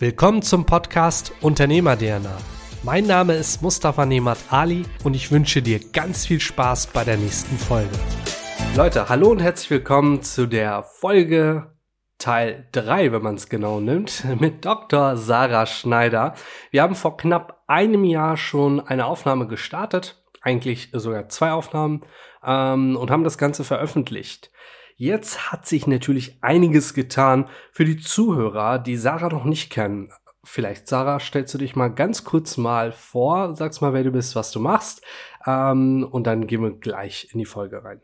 Willkommen zum Podcast Unternehmer DNA. Mein Name ist Mustafa Nemat Ali und ich wünsche dir ganz viel Spaß bei der nächsten Folge. Leute, hallo und herzlich willkommen zu der Folge Teil 3, wenn man es genau nimmt, mit Dr. Sarah Schneider. Wir haben vor knapp einem Jahr schon eine Aufnahme gestartet, eigentlich sogar zwei Aufnahmen, ähm, und haben das Ganze veröffentlicht. Jetzt hat sich natürlich einiges getan für die Zuhörer, die Sarah noch nicht kennen. Vielleicht, Sarah, stellst du dich mal ganz kurz mal vor, sagst mal, wer du bist, was du machst, ähm, und dann gehen wir gleich in die Folge rein.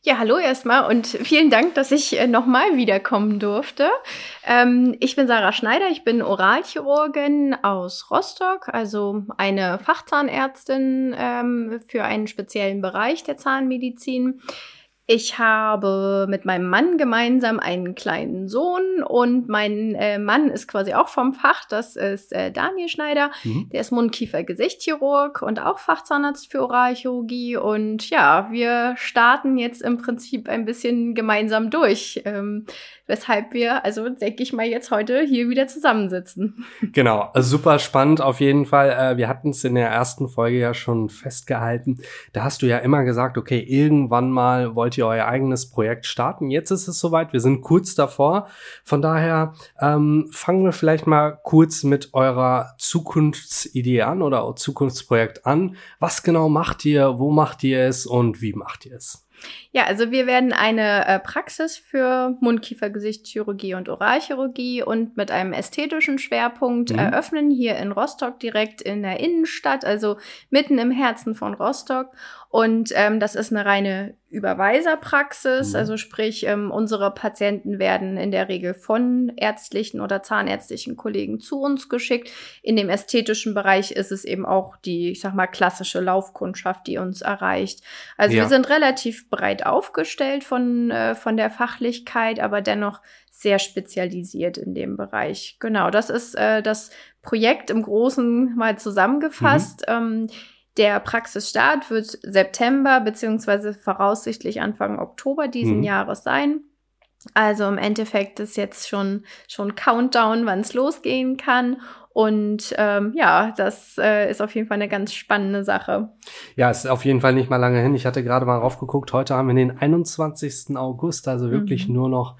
Ja, hallo erstmal und vielen Dank, dass ich äh, nochmal wiederkommen durfte. Ähm, ich bin Sarah Schneider, ich bin Oralchirurgin aus Rostock, also eine Fachzahnärztin ähm, für einen speziellen Bereich der Zahnmedizin. Ich habe mit meinem Mann gemeinsam einen kleinen Sohn und mein äh, Mann ist quasi auch vom Fach. Das ist äh, Daniel Schneider. Mhm. Der ist Mund-Kiefer-Gesichtchirurg und auch Fachzahnarzt für Oralchirurgie. Und ja, wir starten jetzt im Prinzip ein bisschen gemeinsam durch. Ähm, weshalb wir, also denke ich mal, jetzt heute hier wieder zusammensitzen. Genau, also super spannend auf jeden Fall. Äh, wir hatten es in der ersten Folge ja schon festgehalten. Da hast du ja immer gesagt, okay, irgendwann mal wollt ihr euer eigenes Projekt starten. Jetzt ist es soweit, wir sind kurz davor. Von daher ähm, fangen wir vielleicht mal kurz mit eurer Zukunftsidee an oder Zukunftsprojekt an. Was genau macht ihr, wo macht ihr es und wie macht ihr es? Ja, also wir werden eine äh, Praxis für Mundkiefer-Gesichtschirurgie und Oralchirurgie und mit einem ästhetischen Schwerpunkt mhm. eröffnen hier in Rostock direkt in der Innenstadt, also mitten im Herzen von Rostock. Und ähm, das ist eine reine Überweiserpraxis, mhm. also sprich, ähm, unsere Patienten werden in der Regel von ärztlichen oder zahnärztlichen Kollegen zu uns geschickt. In dem ästhetischen Bereich ist es eben auch die, ich sag mal, klassische Laufkundschaft, die uns erreicht. Also ja. wir sind relativ breit aufgestellt von, äh, von der Fachlichkeit, aber dennoch sehr spezialisiert in dem Bereich. Genau, das ist äh, das Projekt im Großen mal zusammengefasst. Mhm. Ähm, der Praxisstart wird September beziehungsweise voraussichtlich Anfang Oktober diesen mhm. Jahres sein. Also im Endeffekt ist jetzt schon schon Countdown, wann es losgehen kann. Und ähm, ja, das äh, ist auf jeden Fall eine ganz spannende Sache. Ja, ist auf jeden Fall nicht mal lange hin. Ich hatte gerade mal raufgeguckt. Heute haben wir den 21. August, also wirklich mhm. nur noch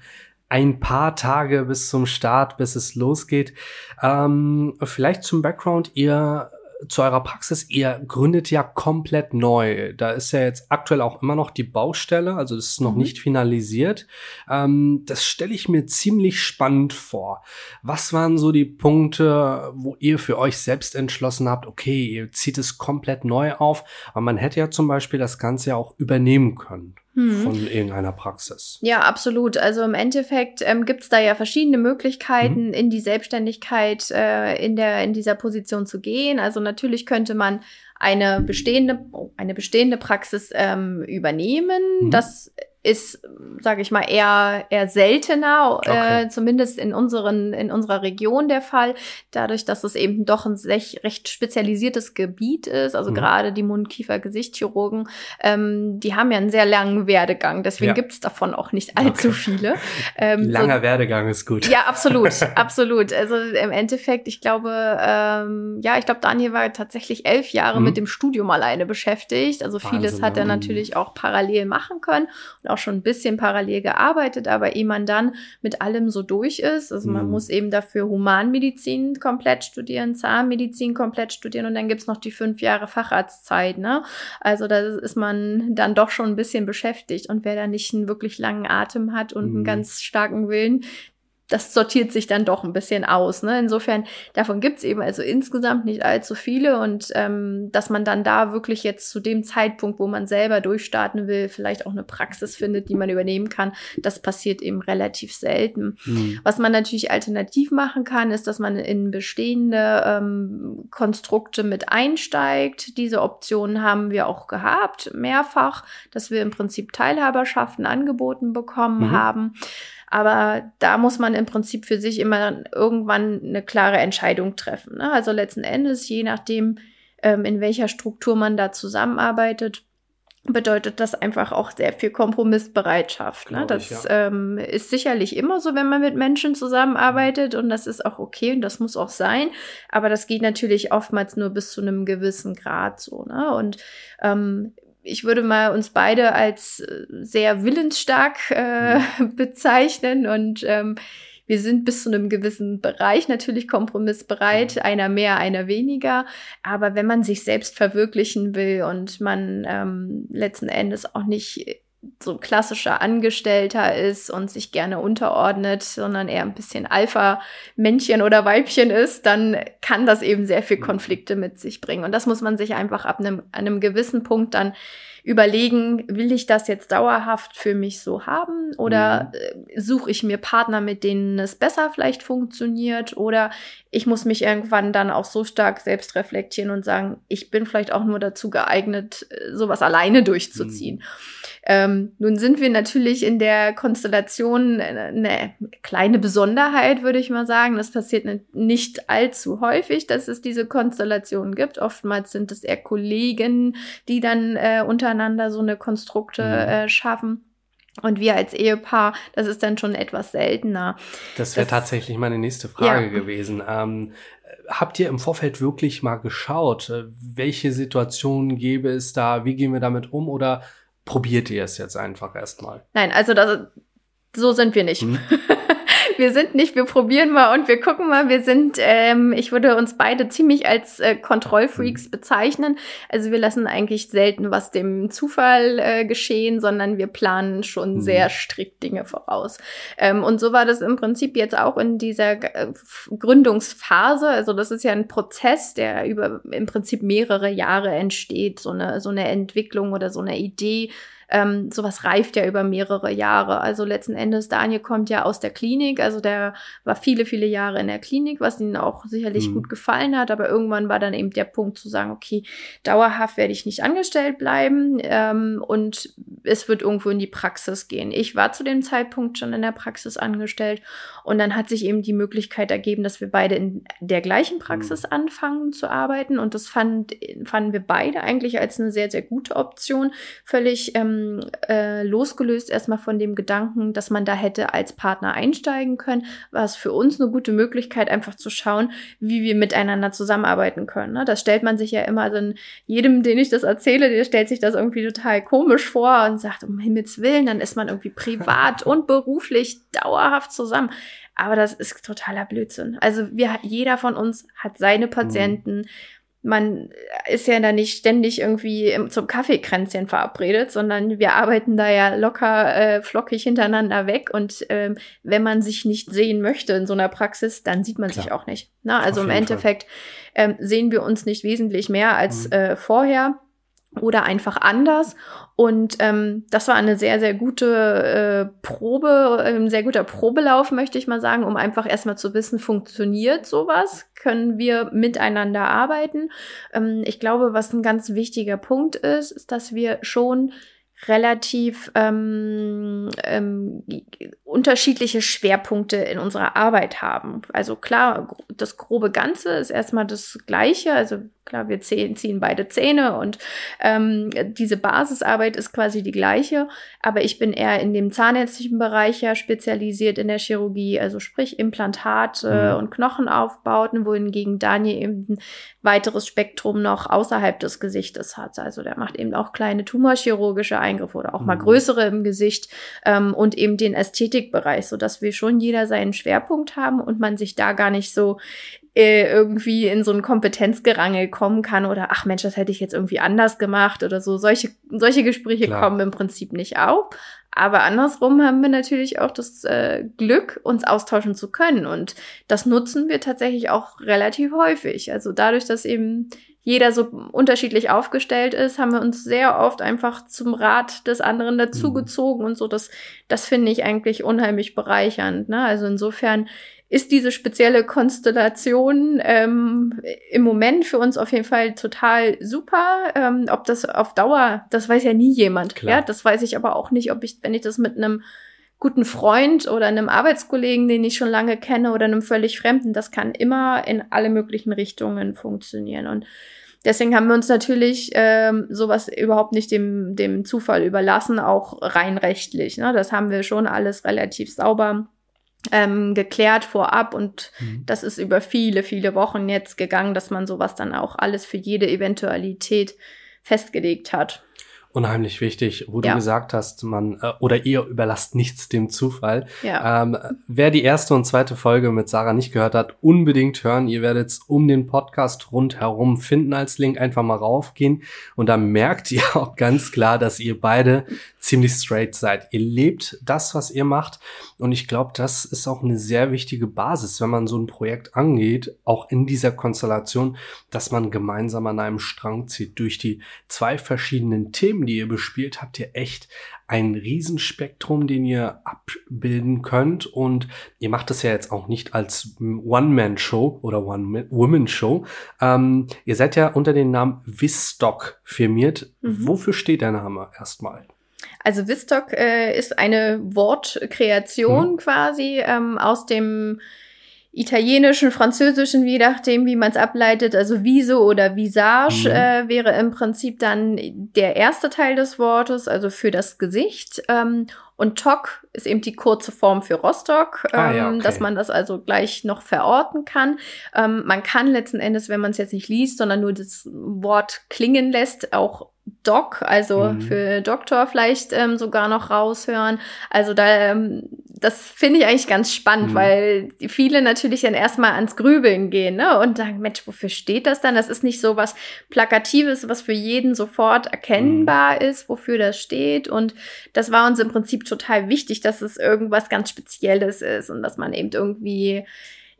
ein paar Tage bis zum Start, bis es losgeht. Ähm, vielleicht zum Background, ihr zu eurer Praxis, ihr gründet ja komplett neu. Da ist ja jetzt aktuell auch immer noch die Baustelle, also das ist noch mhm. nicht finalisiert. Ähm, das stelle ich mir ziemlich spannend vor. Was waren so die Punkte, wo ihr für euch selbst entschlossen habt, okay, ihr zieht es komplett neu auf, aber man hätte ja zum Beispiel das Ganze ja auch übernehmen können hm. von irgendeiner Praxis. Ja, absolut. Also im Endeffekt ähm, gibt es da ja verschiedene Möglichkeiten, mhm. in die Selbstständigkeit äh, in, der, in dieser Position zu gehen. Also natürlich könnte man eine bestehende, eine bestehende Praxis ähm, übernehmen. Mhm. Das ist, sage ich mal, eher eher seltener, okay. äh, zumindest in unseren in unserer Region der Fall, dadurch, dass es eben doch ein recht, spezialisiertes Gebiet ist. Also mhm. gerade die Mund-Kiefer-Gesichtschirurgen, ähm, die haben ja einen sehr langen Werdegang, deswegen ja. gibt's davon auch nicht allzu okay. viele. Ähm, Langer so, Werdegang ist gut. Ja, absolut, absolut. Also im Endeffekt, ich glaube, ähm, ja, ich glaube, Daniel war tatsächlich elf Jahre mhm. mit dem Studium alleine beschäftigt. Also vieles Wahnsinn, hat er natürlich auch parallel machen können. Und auch schon ein bisschen parallel gearbeitet, aber ehe man dann mit allem so durch ist, also man mhm. muss eben dafür Humanmedizin komplett studieren, Zahnmedizin komplett studieren und dann gibt's noch die fünf Jahre Facharztzeit, ne? Also da ist man dann doch schon ein bisschen beschäftigt und wer da nicht einen wirklich langen Atem hat und mhm. einen ganz starken Willen, das sortiert sich dann doch ein bisschen aus. Ne? Insofern, davon gibt's eben also insgesamt nicht allzu viele und ähm, dass man dann da wirklich jetzt zu dem Zeitpunkt, wo man selber durchstarten will, vielleicht auch eine Praxis findet, die man übernehmen kann, das passiert eben relativ selten. Mhm. Was man natürlich alternativ machen kann, ist, dass man in bestehende ähm, Konstrukte mit einsteigt. Diese Optionen haben wir auch gehabt, mehrfach, dass wir im Prinzip Teilhaberschaften angeboten bekommen mhm. haben. Aber da muss man im Prinzip für sich immer irgendwann eine klare Entscheidung treffen. Ne? Also letzten Endes, je nachdem, ähm, in welcher Struktur man da zusammenarbeitet, bedeutet das einfach auch sehr viel Kompromissbereitschaft. Ne? Das ich, ja. ähm, ist sicherlich immer so, wenn man mit Menschen zusammenarbeitet und das ist auch okay und das muss auch sein. Aber das geht natürlich oftmals nur bis zu einem gewissen Grad so. Ne? Und ähm, ich würde mal uns beide als äh, sehr willensstark äh, mhm. bezeichnen und ähm, wir sind bis zu einem gewissen Bereich natürlich kompromissbereit, mhm. einer mehr, einer weniger. Aber wenn man sich selbst verwirklichen will und man ähm, letzten Endes auch nicht so klassischer Angestellter ist und sich gerne unterordnet, sondern eher ein bisschen Alpha-Männchen oder Weibchen ist, dann kann das eben sehr viel. Konflikte mit sich bringen. Und das muss man sich einfach ab einem, einem gewissen Punkt dann überlegen, will ich das jetzt dauerhaft für mich so haben oder mhm. Äh, suche ich mir Partner, mit denen es besser vielleicht funktioniert oder ich muss mich irgendwann dann auch so stark selbst reflektieren und sagen, ich bin vielleicht auch nur dazu geeignet, äh, sowas alleine durchzuziehen. Mhm. Ähm, nun sind wir natürlich in der Konstellation eine kleine Besonderheit, würde ich mal sagen. Das passiert nicht allzu häufig, dass es diese Konstellationen gibt. Oftmals sind es eher Kollegen, die dann äh, untereinander so eine Konstrukte mhm. äh, schaffen. Und wir als Ehepaar, das ist dann schon etwas seltener. Das wäre tatsächlich meine nächste Frage ja. gewesen. Ähm, habt ihr im Vorfeld wirklich mal geschaut, äh, welche Situationen gäbe es da, wie gehen wir damit um oder probiert ihr es jetzt einfach erstmal? Nein, also das, so sind wir nicht. Hm. wir sind nicht, wir probieren mal und wir gucken mal. Wir sind, ähm, ich würde uns beide ziemlich als äh, Kontrollfreaks mhm. bezeichnen. Also wir lassen eigentlich selten was dem Zufall äh, geschehen, sondern wir planen schon mhm. sehr strikt Dinge voraus. Ähm, und so war das im Prinzip jetzt auch in dieser äh, Gründungsphase. Also das ist ja ein Prozess, der über im Prinzip mehrere Jahre entsteht. So eine, so eine Entwicklung oder so eine Idee ähm, sowas reift ja über mehrere Jahre. Also letzten Endes, Daniel kommt ja aus der Klinik, also der war viele, viele Jahre in der Klinik, was ihm auch sicherlich mhm. gut gefallen hat, aber irgendwann war dann eben der Punkt zu sagen, okay, dauerhaft werde ich nicht angestellt bleiben ähm, und es wird irgendwo in die Praxis gehen. Ich war zu dem Zeitpunkt schon in der Praxis angestellt und dann hat sich eben die Möglichkeit ergeben, dass wir beide in der gleichen Praxis mhm. anfangen zu arbeiten und das fand, fanden wir beide eigentlich als eine sehr, sehr gute Option. Völlig ähm, äh, losgelöst erstmal von dem Gedanken, dass man da hätte als Partner einsteigen können, war es für uns eine gute Möglichkeit, einfach zu schauen, wie wir miteinander zusammenarbeiten können. Ne? Das stellt man sich ja immer, also jedem, den ich das erzähle, der stellt sich das irgendwie total komisch vor und sagt, um Himmels Willen, dann ist man irgendwie privat und beruflich dauerhaft zusammen. Aber das ist totaler Blödsinn. Also wir, jeder von uns hat seine Patienten. Mhm man ist ja da nicht ständig irgendwie zum Kaffeekränzchen verabredet, sondern wir arbeiten da ja locker äh, flockig hintereinander weg. Und ähm, wenn man sich nicht sehen möchte in so einer Praxis, dann sieht man Klar. sich auch nicht. Na, also im Endeffekt ähm, sehen wir uns nicht wesentlich mehr als mhm. äh, vorher oder einfach anders. Und ähm, das war eine sehr, sehr gute äh, Probe, ein sehr guter Probelauf, möchte ich mal sagen, um einfach erstmal zu wissen, funktioniert sowas? Können wir miteinander arbeiten? Ähm, ich glaube, was ein ganz wichtiger Punkt ist, ist, dass wir schon relativ ähm, ähm, unterschiedliche Schwerpunkte in unserer Arbeit haben. Also klar, das grobe Ganze ist erstmal das gleiche. Also klar, wir ziehen, ziehen beide Zähne und ähm, diese Basisarbeit ist quasi die gleiche. Aber ich bin eher in dem zahnärztlichen Bereich ja spezialisiert in der Chirurgie, also sprich Implantate mhm. und Knochenaufbauten, wohingegen Daniel eben ein weiteres Spektrum noch außerhalb des Gesichtes hat. Also der macht eben auch kleine tumorchirurgische Eingriffe oder auch mal mhm. größere im Gesicht ähm, und eben den Ästhetikbereich, so dass wir schon jeder seinen Schwerpunkt haben und man sich da gar nicht so äh, irgendwie in so ein Kompetenzgerangel kommen kann oder ach Mensch, das hätte ich jetzt irgendwie anders gemacht oder so. Solche, solche Gespräche Klar. kommen im Prinzip nicht auf. Aber andersrum haben wir natürlich auch das äh, Glück, uns austauschen zu können. Und das nutzen wir tatsächlich auch relativ häufig. Also dadurch, dass eben jeder so unterschiedlich aufgestellt ist, haben wir uns sehr oft einfach zum Rat des anderen dazugezogen mhm. und so. Das, das finde ich eigentlich unheimlich bereichernd. Ne? Also insofern ist diese spezielle Konstellation ähm, im Moment für uns auf jeden Fall total super. Ähm, ob das auf Dauer, das weiß ja nie jemand. Klar. Ja, das weiß ich aber auch nicht, ob ich, wenn ich das mit einem guten Freund oder einem Arbeitskollegen, den ich schon lange kenne, oder einem völlig Fremden, das kann immer in alle möglichen Richtungen funktionieren. Und deswegen haben wir uns natürlich ähm, sowas überhaupt nicht dem, dem Zufall überlassen, auch rein rechtlich. Ne? Das haben wir schon alles relativ sauber ähm, geklärt vorab und mhm. das ist über viele, viele Wochen jetzt gegangen, dass man sowas dann auch alles für jede Eventualität festgelegt hat unheimlich wichtig, wo ja. du gesagt hast, man äh, oder ihr überlasst nichts dem Zufall. Ja. Ähm, wer die erste und zweite Folge mit Sarah nicht gehört hat, unbedingt hören. Ihr werdet es um den Podcast rundherum finden als Link. Einfach mal raufgehen und dann merkt ihr auch ganz klar, dass ihr beide ziemlich straight seid. Ihr lebt das, was ihr macht und ich glaube, das ist auch eine sehr wichtige Basis, wenn man so ein Projekt angeht, auch in dieser Konstellation, dass man gemeinsam an einem Strang zieht durch die zwei verschiedenen Themen die ihr bespielt, habt ihr echt ein Riesenspektrum, den ihr abbilden könnt. Und ihr macht das ja jetzt auch nicht als One-Man-Show oder One-Woman-Show. Ähm, ihr seid ja unter dem Namen Visstock firmiert. Mhm. Wofür steht der Name erstmal? Also Visstock äh, ist eine Wortkreation mhm. quasi ähm, aus dem italienischen, französischen, je nachdem, wie man es ableitet, also Viso oder Visage mhm. äh, wäre im Prinzip dann der erste Teil des Wortes, also für das Gesicht. Ähm, und Tok ist eben die kurze Form für Rostock, ähm, ah, ja, ähm, okay. dass man das also gleich noch verorten kann. Ähm, man kann letzten Endes, wenn man es jetzt nicht liest, sondern nur das Wort klingen lässt, auch Doc, also mhm. für Doktor vielleicht ähm, sogar noch raushören. Also da, ähm, das finde ich eigentlich ganz spannend, mhm. weil viele natürlich dann erstmal ans Grübeln gehen, ne? Und sagen, Mensch, wofür steht das dann? Das ist nicht so was Plakatives, was für jeden sofort erkennbar mhm. ist, wofür das steht. Und das war uns im Prinzip total wichtig, dass es irgendwas ganz Spezielles ist und dass man eben irgendwie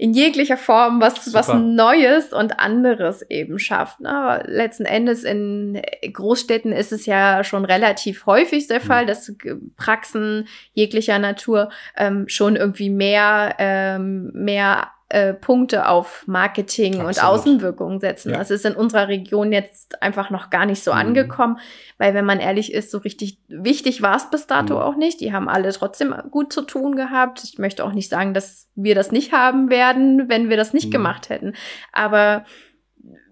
in jeglicher Form was, was Neues und anderes eben schafft. Ne? Letzten Endes in Großstädten ist es ja schon relativ häufig der Fall, mhm. dass Praxen jeglicher Natur ähm, schon irgendwie mehr, ähm, mehr äh, Punkte auf Marketing Absolut. und Außenwirkung setzen. Ja. Das ist in unserer Region jetzt einfach noch gar nicht so mhm. angekommen, weil wenn man ehrlich ist, so richtig wichtig war es bis dato mhm. auch nicht. Die haben alle trotzdem gut zu tun gehabt. Ich möchte auch nicht sagen, dass wir das nicht haben werden, wenn wir das nicht mhm. gemacht hätten. Aber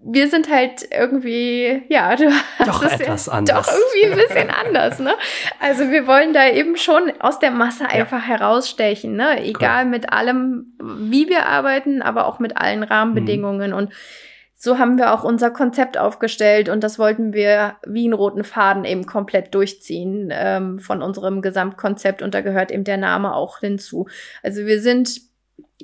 wir sind halt irgendwie, ja, du doch hast etwas ja, anders. Doch irgendwie ein bisschen anders, ne? Also wir wollen da eben schon aus der Masse einfach ja. herausstechen, ne? Egal cool. mit allem, wie wir arbeiten, aber auch mit allen Rahmenbedingungen. Mhm. Und so haben wir auch unser Konzept aufgestellt und das wollten wir wie einen roten Faden eben komplett durchziehen ähm, von unserem Gesamtkonzept und da gehört eben der Name auch hinzu. Also wir sind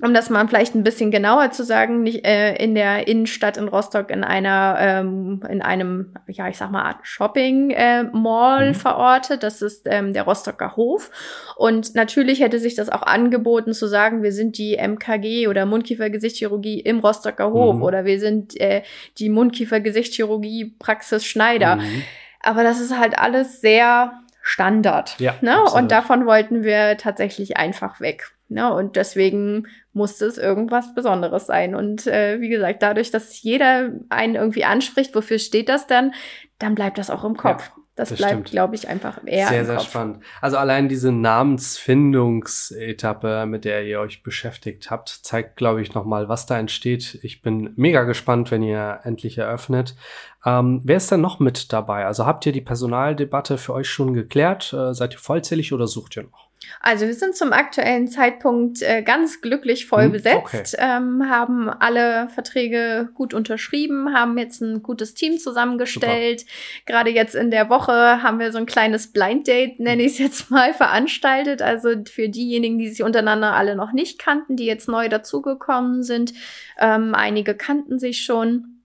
um das mal vielleicht ein bisschen genauer zu sagen, nicht äh, in der Innenstadt in Rostock in einer ähm, in einem ja ich sag mal Art Shopping äh, Mall mhm. verortet. Das ist ähm, der Rostocker Hof und natürlich hätte sich das auch angeboten zu sagen, wir sind die MKG oder Mundkiefer-Gesichtschirurgie im Rostocker Hof mhm. oder wir sind äh, die Mundkiefer-Gesichtschirurgie Praxis Schneider. Mhm. Aber das ist halt alles sehr Standard. Ja, ne? Und davon wollten wir tatsächlich einfach weg. Ne? Und deswegen musste es irgendwas Besonderes sein. Und äh, wie gesagt, dadurch, dass jeder einen irgendwie anspricht, wofür steht das dann, dann bleibt das auch im Kopf. Ja. Das, das bleibt, glaube ich, einfach eher. Sehr, sehr Kopf. spannend. Also allein diese Namensfindungsetappe, mit der ihr euch beschäftigt habt, zeigt, glaube ich, nochmal, was da entsteht. Ich bin mega gespannt, wenn ihr endlich eröffnet. Ähm, wer ist denn noch mit dabei? Also habt ihr die Personaldebatte für euch schon geklärt? Äh, seid ihr vollzählig oder sucht ihr noch? Also wir sind zum aktuellen Zeitpunkt äh, ganz glücklich voll hm, besetzt, okay. ähm, haben alle Verträge gut unterschrieben, haben jetzt ein gutes Team zusammengestellt. Gerade jetzt in der Woche haben wir so ein kleines Blind Date, nenne ich es jetzt mal, veranstaltet. Also für diejenigen, die sich untereinander alle noch nicht kannten, die jetzt neu dazugekommen sind. Ähm, einige kannten sich schon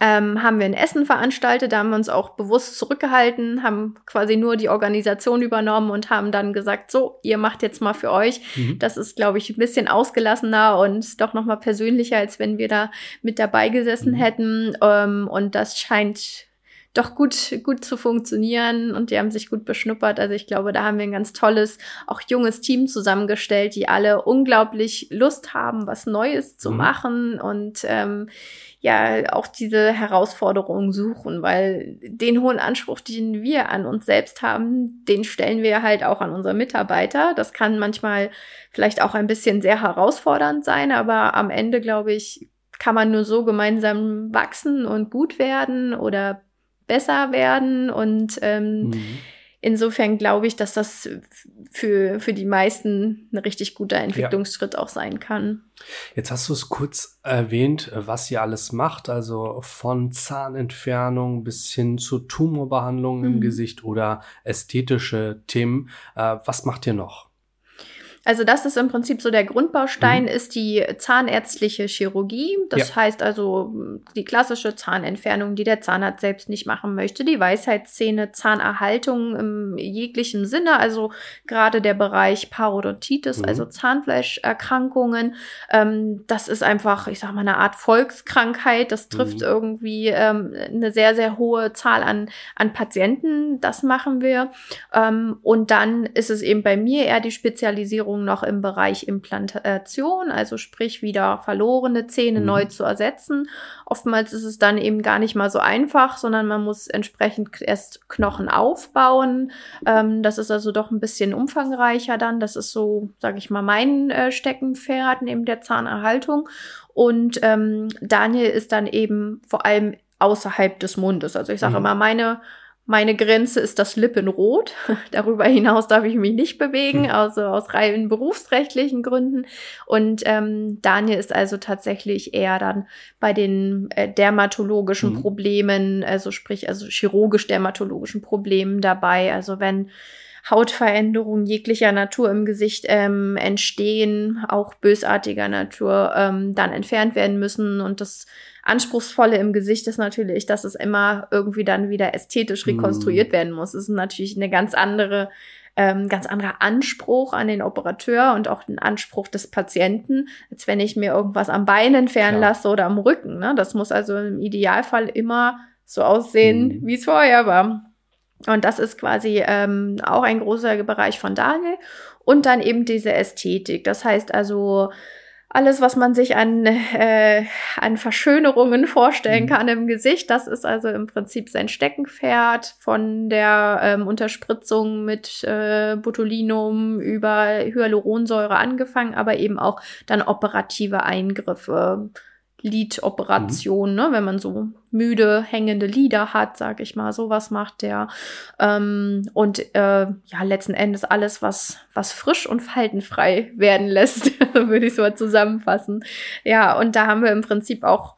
ähm, haben wir ein Essen veranstaltet. Da haben wir uns auch bewusst zurückgehalten, haben quasi nur die Organisation übernommen und haben dann gesagt, so, ihr macht jetzt mal für euch. Mhm. Das ist, glaube ich, ein bisschen ausgelassener und doch noch mal persönlicher, als wenn wir da mit dabei gesessen mhm. hätten. Ähm, und das scheint doch gut, gut zu funktionieren und die haben sich gut beschnuppert. Also ich glaube, da haben wir ein ganz tolles, auch junges Team zusammengestellt, die alle unglaublich Lust haben, was Neues zu mhm. machen und ähm, ja auch diese Herausforderungen suchen, weil den hohen Anspruch, den wir an uns selbst haben, den stellen wir halt auch an unsere Mitarbeiter. Das kann manchmal vielleicht auch ein bisschen sehr herausfordernd sein, aber am Ende, glaube ich, kann man nur so gemeinsam wachsen und gut werden oder besser werden. Und ähm, mhm. Insofern glaube ich, dass das für, für die meisten ein richtig guter Entwicklungsschritt ja. auch sein kann. Jetzt hast du es kurz erwähnt, was ihr alles macht, also von Zahnentfernung bis hin zu Tumorbehandlungen mhm. im Gesicht oder ästhetische Themen. Äh, was macht ihr noch? Also das ist im Prinzip so der Grundbaustein, mhm. ist die zahnärztliche Chirurgie. Das ja. heißt also die klassische Zahnentfernung, die der Zahnarzt selbst nicht machen möchte, die Weisheitszähne, Zahnerhaltung im jeglichen Sinne, also gerade der Bereich Parodontitis, mhm. also Zahnfleischerkrankungen. Ähm, das ist einfach, ich sag mal, eine Art Volkskrankheit. Das trifft mhm. irgendwie ähm, eine sehr, sehr hohe Zahl an, an Patienten. Das machen wir. Ähm, und dann ist es eben bei mir eher die Spezialisierung Veränderungen noch im Bereich Implantation, also sprich wieder verlorene Zähne mhm. neu zu ersetzen. Oftmals ist es dann eben gar nicht mal so einfach, sondern man muss entsprechend erst Knochen aufbauen. Ähm, das ist also doch ein bisschen umfangreicher dann. Das ist so, sage ich mal, mein äh, Steckenpferd neben der Zahnerhaltung. Und ähm, Daniel ist dann eben vor allem außerhalb des Mundes. Also ich sage mhm. immer, meine meine Grenze ist das Lippenrot. Darüber hinaus darf ich mich nicht bewegen, hm. also aus rein berufsrechtlichen Gründen. Und ähm, Daniel ist also tatsächlich eher dann bei den äh, dermatologischen mhm. Problemen, also sprich, also chirurgisch-dermatologischen Problemen dabei. Also wenn Hautveränderungen jeglicher Natur im Gesicht ähm, entstehen, auch bösartiger Natur, ähm, dann entfernt werden müssen und das Anspruchsvolle im Gesicht ist natürlich, dass es immer irgendwie dann wieder ästhetisch mhm. rekonstruiert mm. werden muss. Es ist natürlich eine ganz andere ähm, ganz anderer Anspruch an den Operateur und auch den Anspruch des Patienten, als wenn ich mir irgendwas am Bein entfernen Klar. lasse oder am Rücken. Ne? Das muss also im Idealfall immer so aussehen, mm. wie es vorher war. Und das ist quasi ähm, auch ein großer Bereich von Daniel. Und dann eben diese Ästhetik. Das heißt also, alles, was man sich an, äh, an Verschönerungen vorstellen mhm. kann im Gesicht. Das ist also im Prinzip sein Steckenpferd von der ähm, Unterspritzung mit äh, Botulinum über Hyaluronsäure angefangen, aber eben auch dann operative Eingriffe. Lidoperation, mhm. ne, wenn man so müde hängende Lieder hat, sag ich mal, sowas macht der. Ähm, und äh, ja, letzten Endes alles, was, was frisch und faltenfrei werden lässt, würde ich so zusammenfassen. Ja, und da haben wir im Prinzip auch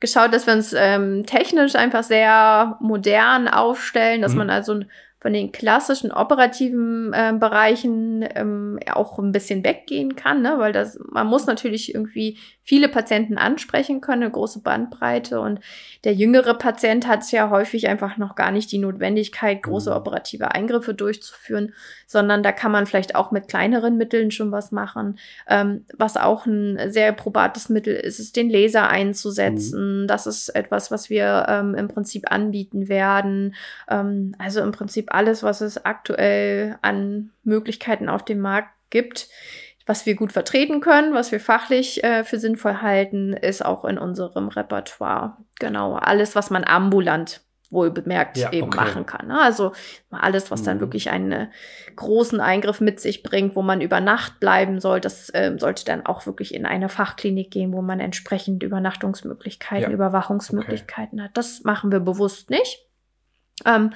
geschaut, dass wir uns ähm, technisch einfach sehr modern aufstellen, dass mhm. man also von den klassischen operativen äh, Bereichen ähm, auch ein bisschen weggehen kann, ne? weil das, man muss natürlich irgendwie viele Patienten ansprechen können, eine große Bandbreite. Und der jüngere Patient hat ja häufig einfach noch gar nicht die Notwendigkeit, große mhm. operative Eingriffe durchzuführen, sondern da kann man vielleicht auch mit kleineren Mitteln schon was machen. Ähm, was auch ein sehr probates Mittel ist, ist den Laser einzusetzen. Mhm. Das ist etwas, was wir ähm, im Prinzip anbieten werden. Ähm, also im Prinzip alles, was es aktuell an Möglichkeiten auf dem Markt gibt was wir gut vertreten können, was wir fachlich äh, für sinnvoll halten, ist auch in unserem Repertoire. Genau, alles, was man ambulant wohl bemerkt ja, eben okay. machen kann. Ne? Also alles, was dann mhm. wirklich einen großen Eingriff mit sich bringt, wo man über Nacht bleiben soll, das äh, sollte dann auch wirklich in eine Fachklinik gehen, wo man entsprechend Übernachtungsmöglichkeiten, ja. Überwachungsmöglichkeiten okay. hat. Das machen wir bewusst nicht. Ähm,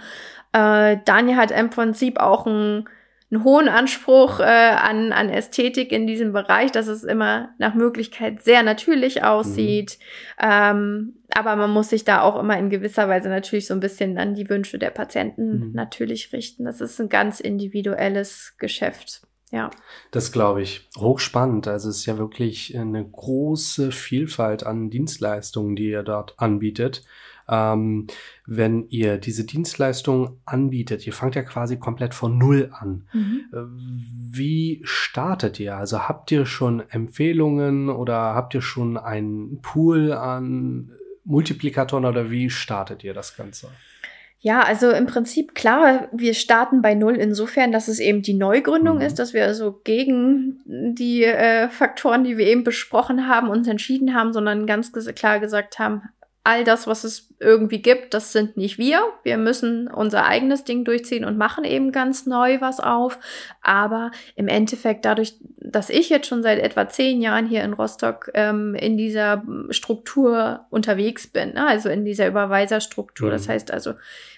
äh, Daniel hat im Prinzip auch ein einen hohen Anspruch äh, an, an Ästhetik in diesem Bereich, dass es immer nach Möglichkeit sehr natürlich aussieht. Mhm. Ähm, aber man muss sich da auch immer in gewisser Weise natürlich so ein bisschen an die Wünsche der Patienten mhm. natürlich richten. Das ist ein ganz individuelles Geschäft. Ja. Das glaube ich. Hochspannend. Also es ist ja wirklich eine große Vielfalt an Dienstleistungen, die ihr dort anbietet ähm, wenn ihr diese Dienstleistung anbietet, ihr fangt ja quasi komplett von Null an. Mhm. Äh, wie startet ihr? Also habt ihr schon Empfehlungen oder habt ihr schon einen Pool an Multiplikatoren oder wie startet ihr das Ganze? Ja, also im Prinzip klar, wir starten bei Null insofern, dass es eben die Neugründung mhm. ist, dass wir also gegen die äh, Faktoren, die wir eben besprochen haben, uns entschieden haben, sondern ganz klar gesagt haben, all das, was es irgendwie gibt, das sind nicht wir. Wir müssen unser eigenes Ding durchziehen und machen eben ganz neu was auf. Aber im Endeffekt dadurch, dass ich jetzt schon seit etwa zehn Jahren hier in Rostock ähm, in dieser Struktur unterwegs bin, ne? also in dieser Überweiserstruktur. Mhm. Das heißt also,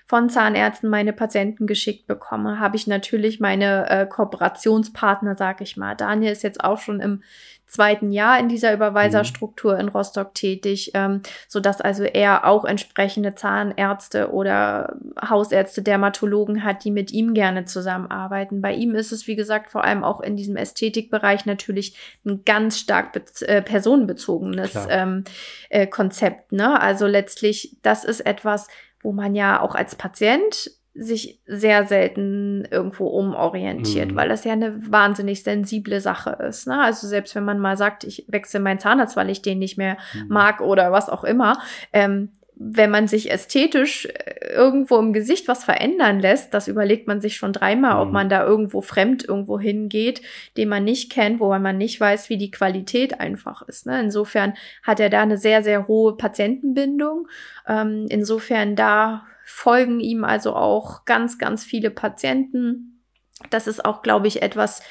von Zahnärzten meine Patienten geschickt bekomme, habe ich natürlich meine äh, Kooperationspartner, sag ich mal. Daniel ist jetzt auch schon im zweiten Jahr in dieser Überweiserstruktur in Rostock tätig, ähm, so dass also er auch entsprechende Zahnärzte oder Hausärzte, Dermatologen hat, die mit ihm gerne zusammenarbeiten. Bei ihm ist es, wie gesagt, vor allem auch in diesem Ästhetikbereich natürlich ein ganz stark äh, personenbezogenes ähm, äh, Konzept. Ne? Also letztlich, das ist etwas, wo man ja auch als Patient sich sehr selten irgendwo umorientiert, mhm. weil das ja eine wahnsinnig sensible Sache ist. Ne? Also selbst wenn man mal sagt, ich wechsle meinen Zahnarzt, weil ich den nicht mehr mhm. mag oder was auch immer, ähm, wenn man sich ästhetisch äh, irgendwo im Gesicht was verändern lässt, das überlegt man sich schon dreimal, mhm. ob man da irgendwo fremd irgendwo hingeht, den man nicht kennt, wo man nicht weiß, wie die Qualität einfach ist. Ne? Insofern hat er da eine sehr, sehr hohe Patientenbindung. Ähm, insofern da folgen ihm also auch ganz, ganz viele Patienten. Das ist auch, glaube ich, etwas,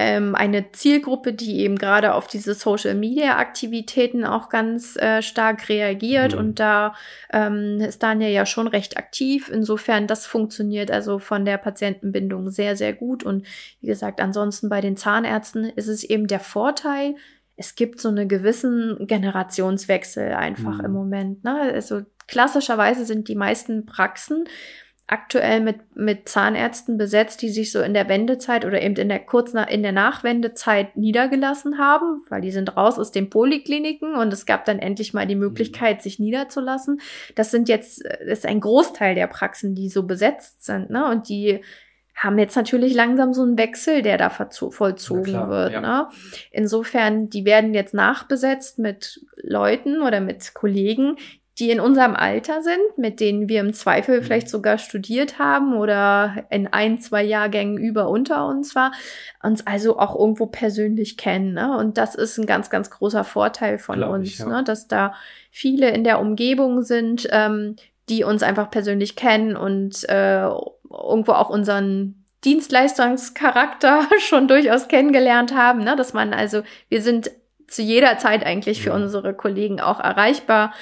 ähm, eine Zielgruppe, die eben gerade auf diese Social-Media-Aktivitäten auch ganz äh, stark reagiert. Mhm. Und da ähm, ist Daniel ja schon recht aktiv. Insofern, das funktioniert also von der Patientenbindung sehr, sehr gut. Und wie gesagt, ansonsten bei den Zahnärzten ist es eben der Vorteil, es gibt so einen gewissen Generationswechsel einfach mhm. im Moment. Ne? Also klassischerweise sind die meisten Praxen aktuell mit, mit Zahnärzten besetzt, die sich so in der Wendezeit oder eben in der kurz in der Nachwendezeit niedergelassen haben, weil die sind raus aus den Polikliniken und es gab dann endlich mal die mhm. Möglichkeit, sich niederzulassen. Das sind jetzt, das ist ein Großteil der Praxen, die so besetzt sind, ne? Und die haben jetzt natürlich langsam so einen Wechsel, der da vollzogen klar, wird. Ja. Ne? Insofern, die werden jetzt nachbesetzt mit Leuten oder mit Kollegen, die in unserem Alter sind, mit denen wir im Zweifel mhm. vielleicht sogar studiert haben oder in ein, zwei Jahrgängen über unter uns war, uns also auch irgendwo persönlich kennen. Ne? Und das ist ein ganz, ganz großer Vorteil von Glaub uns, ich, ja. ne? dass da viele in der Umgebung sind, ähm, die uns einfach persönlich kennen und äh, irgendwo auch unseren Dienstleistungscharakter schon durchaus kennengelernt haben, ne? dass man also, wir sind zu jeder Zeit eigentlich für ja. unsere Kollegen auch erreichbar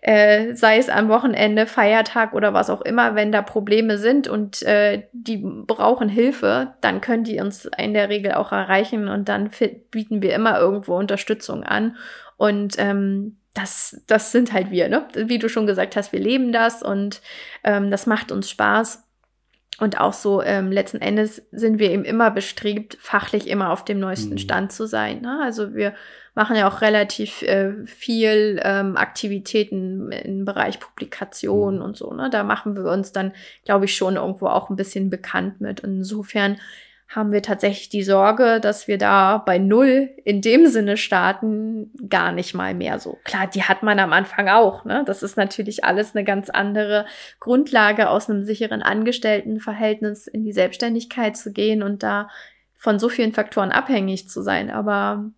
äh, sei es am Wochenende, Feiertag oder was auch immer, wenn da Probleme sind und äh, die brauchen Hilfe, dann können die uns in der Regel auch erreichen und dann bieten wir immer irgendwo Unterstützung an. Und ähm, das, das sind halt wir, ne? Wie du schon gesagt hast, wir leben das und ähm, das macht uns Spaß. Und auch so ähm, letzten Endes sind wir eben immer bestrebt, fachlich immer auf dem neuesten mhm. Stand zu sein. Ne? Also wir machen ja auch relativ äh, viel ähm, Aktivitäten im Bereich Publikation mhm. und so. Ne? Da machen wir uns dann, glaube ich, schon irgendwo auch ein bisschen bekannt mit. Und insofern haben wir tatsächlich die Sorge, dass wir da bei Null in dem Sinne starten, gar nicht mal mehr so. Klar, die hat man am Anfang auch. Ne? Das ist natürlich alles eine ganz andere Grundlage, aus einem sicheren Angestelltenverhältnis in die Selbstständigkeit zu gehen und da von so vielen Faktoren abhängig zu sein. Aber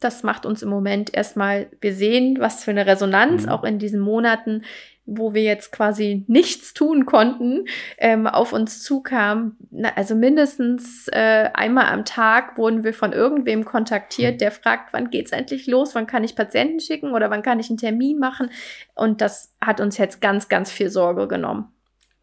das macht uns im Moment erstmal, wir sehen, was für eine Resonanz mhm. auch in diesen Monaten wo wir jetzt quasi nichts tun konnten, ähm, auf uns zukam. Na, also mindestens äh, einmal am Tag wurden wir von irgendwem kontaktiert, hm. der fragt, wann geht's endlich los, wann kann ich Patienten schicken oder wann kann ich einen Termin machen. Und das hat uns jetzt ganz, ganz viel Sorge genommen.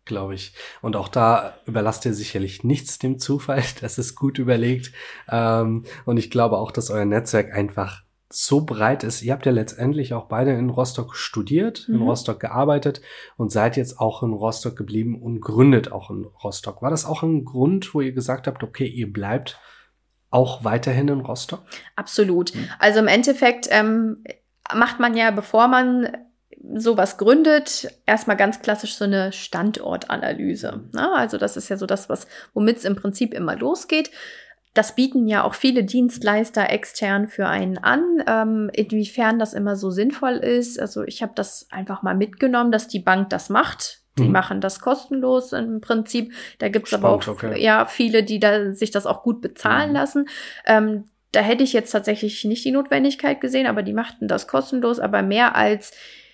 Glaube ich. Und auch da überlasst ihr sicherlich nichts dem Zufall. Das ist gut überlegt. Ähm, und ich glaube auch, dass euer Netzwerk einfach so breit ist. Ihr habt ja letztendlich auch beide in Rostock studiert, mhm. in Rostock gearbeitet und seid jetzt auch in Rostock geblieben und gründet auch in Rostock. War das auch ein Grund, wo ihr gesagt habt, okay, ihr bleibt auch weiterhin in Rostock? Absolut. Mhm. Also im Endeffekt ähm, macht man ja, bevor man sowas gründet, erstmal ganz klassisch so eine Standortanalyse. Ne? Also das ist ja so das, was womit es im Prinzip immer losgeht. Das bieten ja auch viele Dienstleister extern für einen an. Ähm, inwiefern das immer so sinnvoll ist. Also ich habe das einfach mal mitgenommen, dass die Bank das macht. Die mhm. machen das kostenlos im Prinzip. Da gibt's aber auch okay. ja viele, die da sich das auch gut bezahlen mhm. lassen. Ähm, da hätte ich jetzt tatsächlich nicht die Notwendigkeit gesehen, aber die machten das kostenlos. Aber mehr als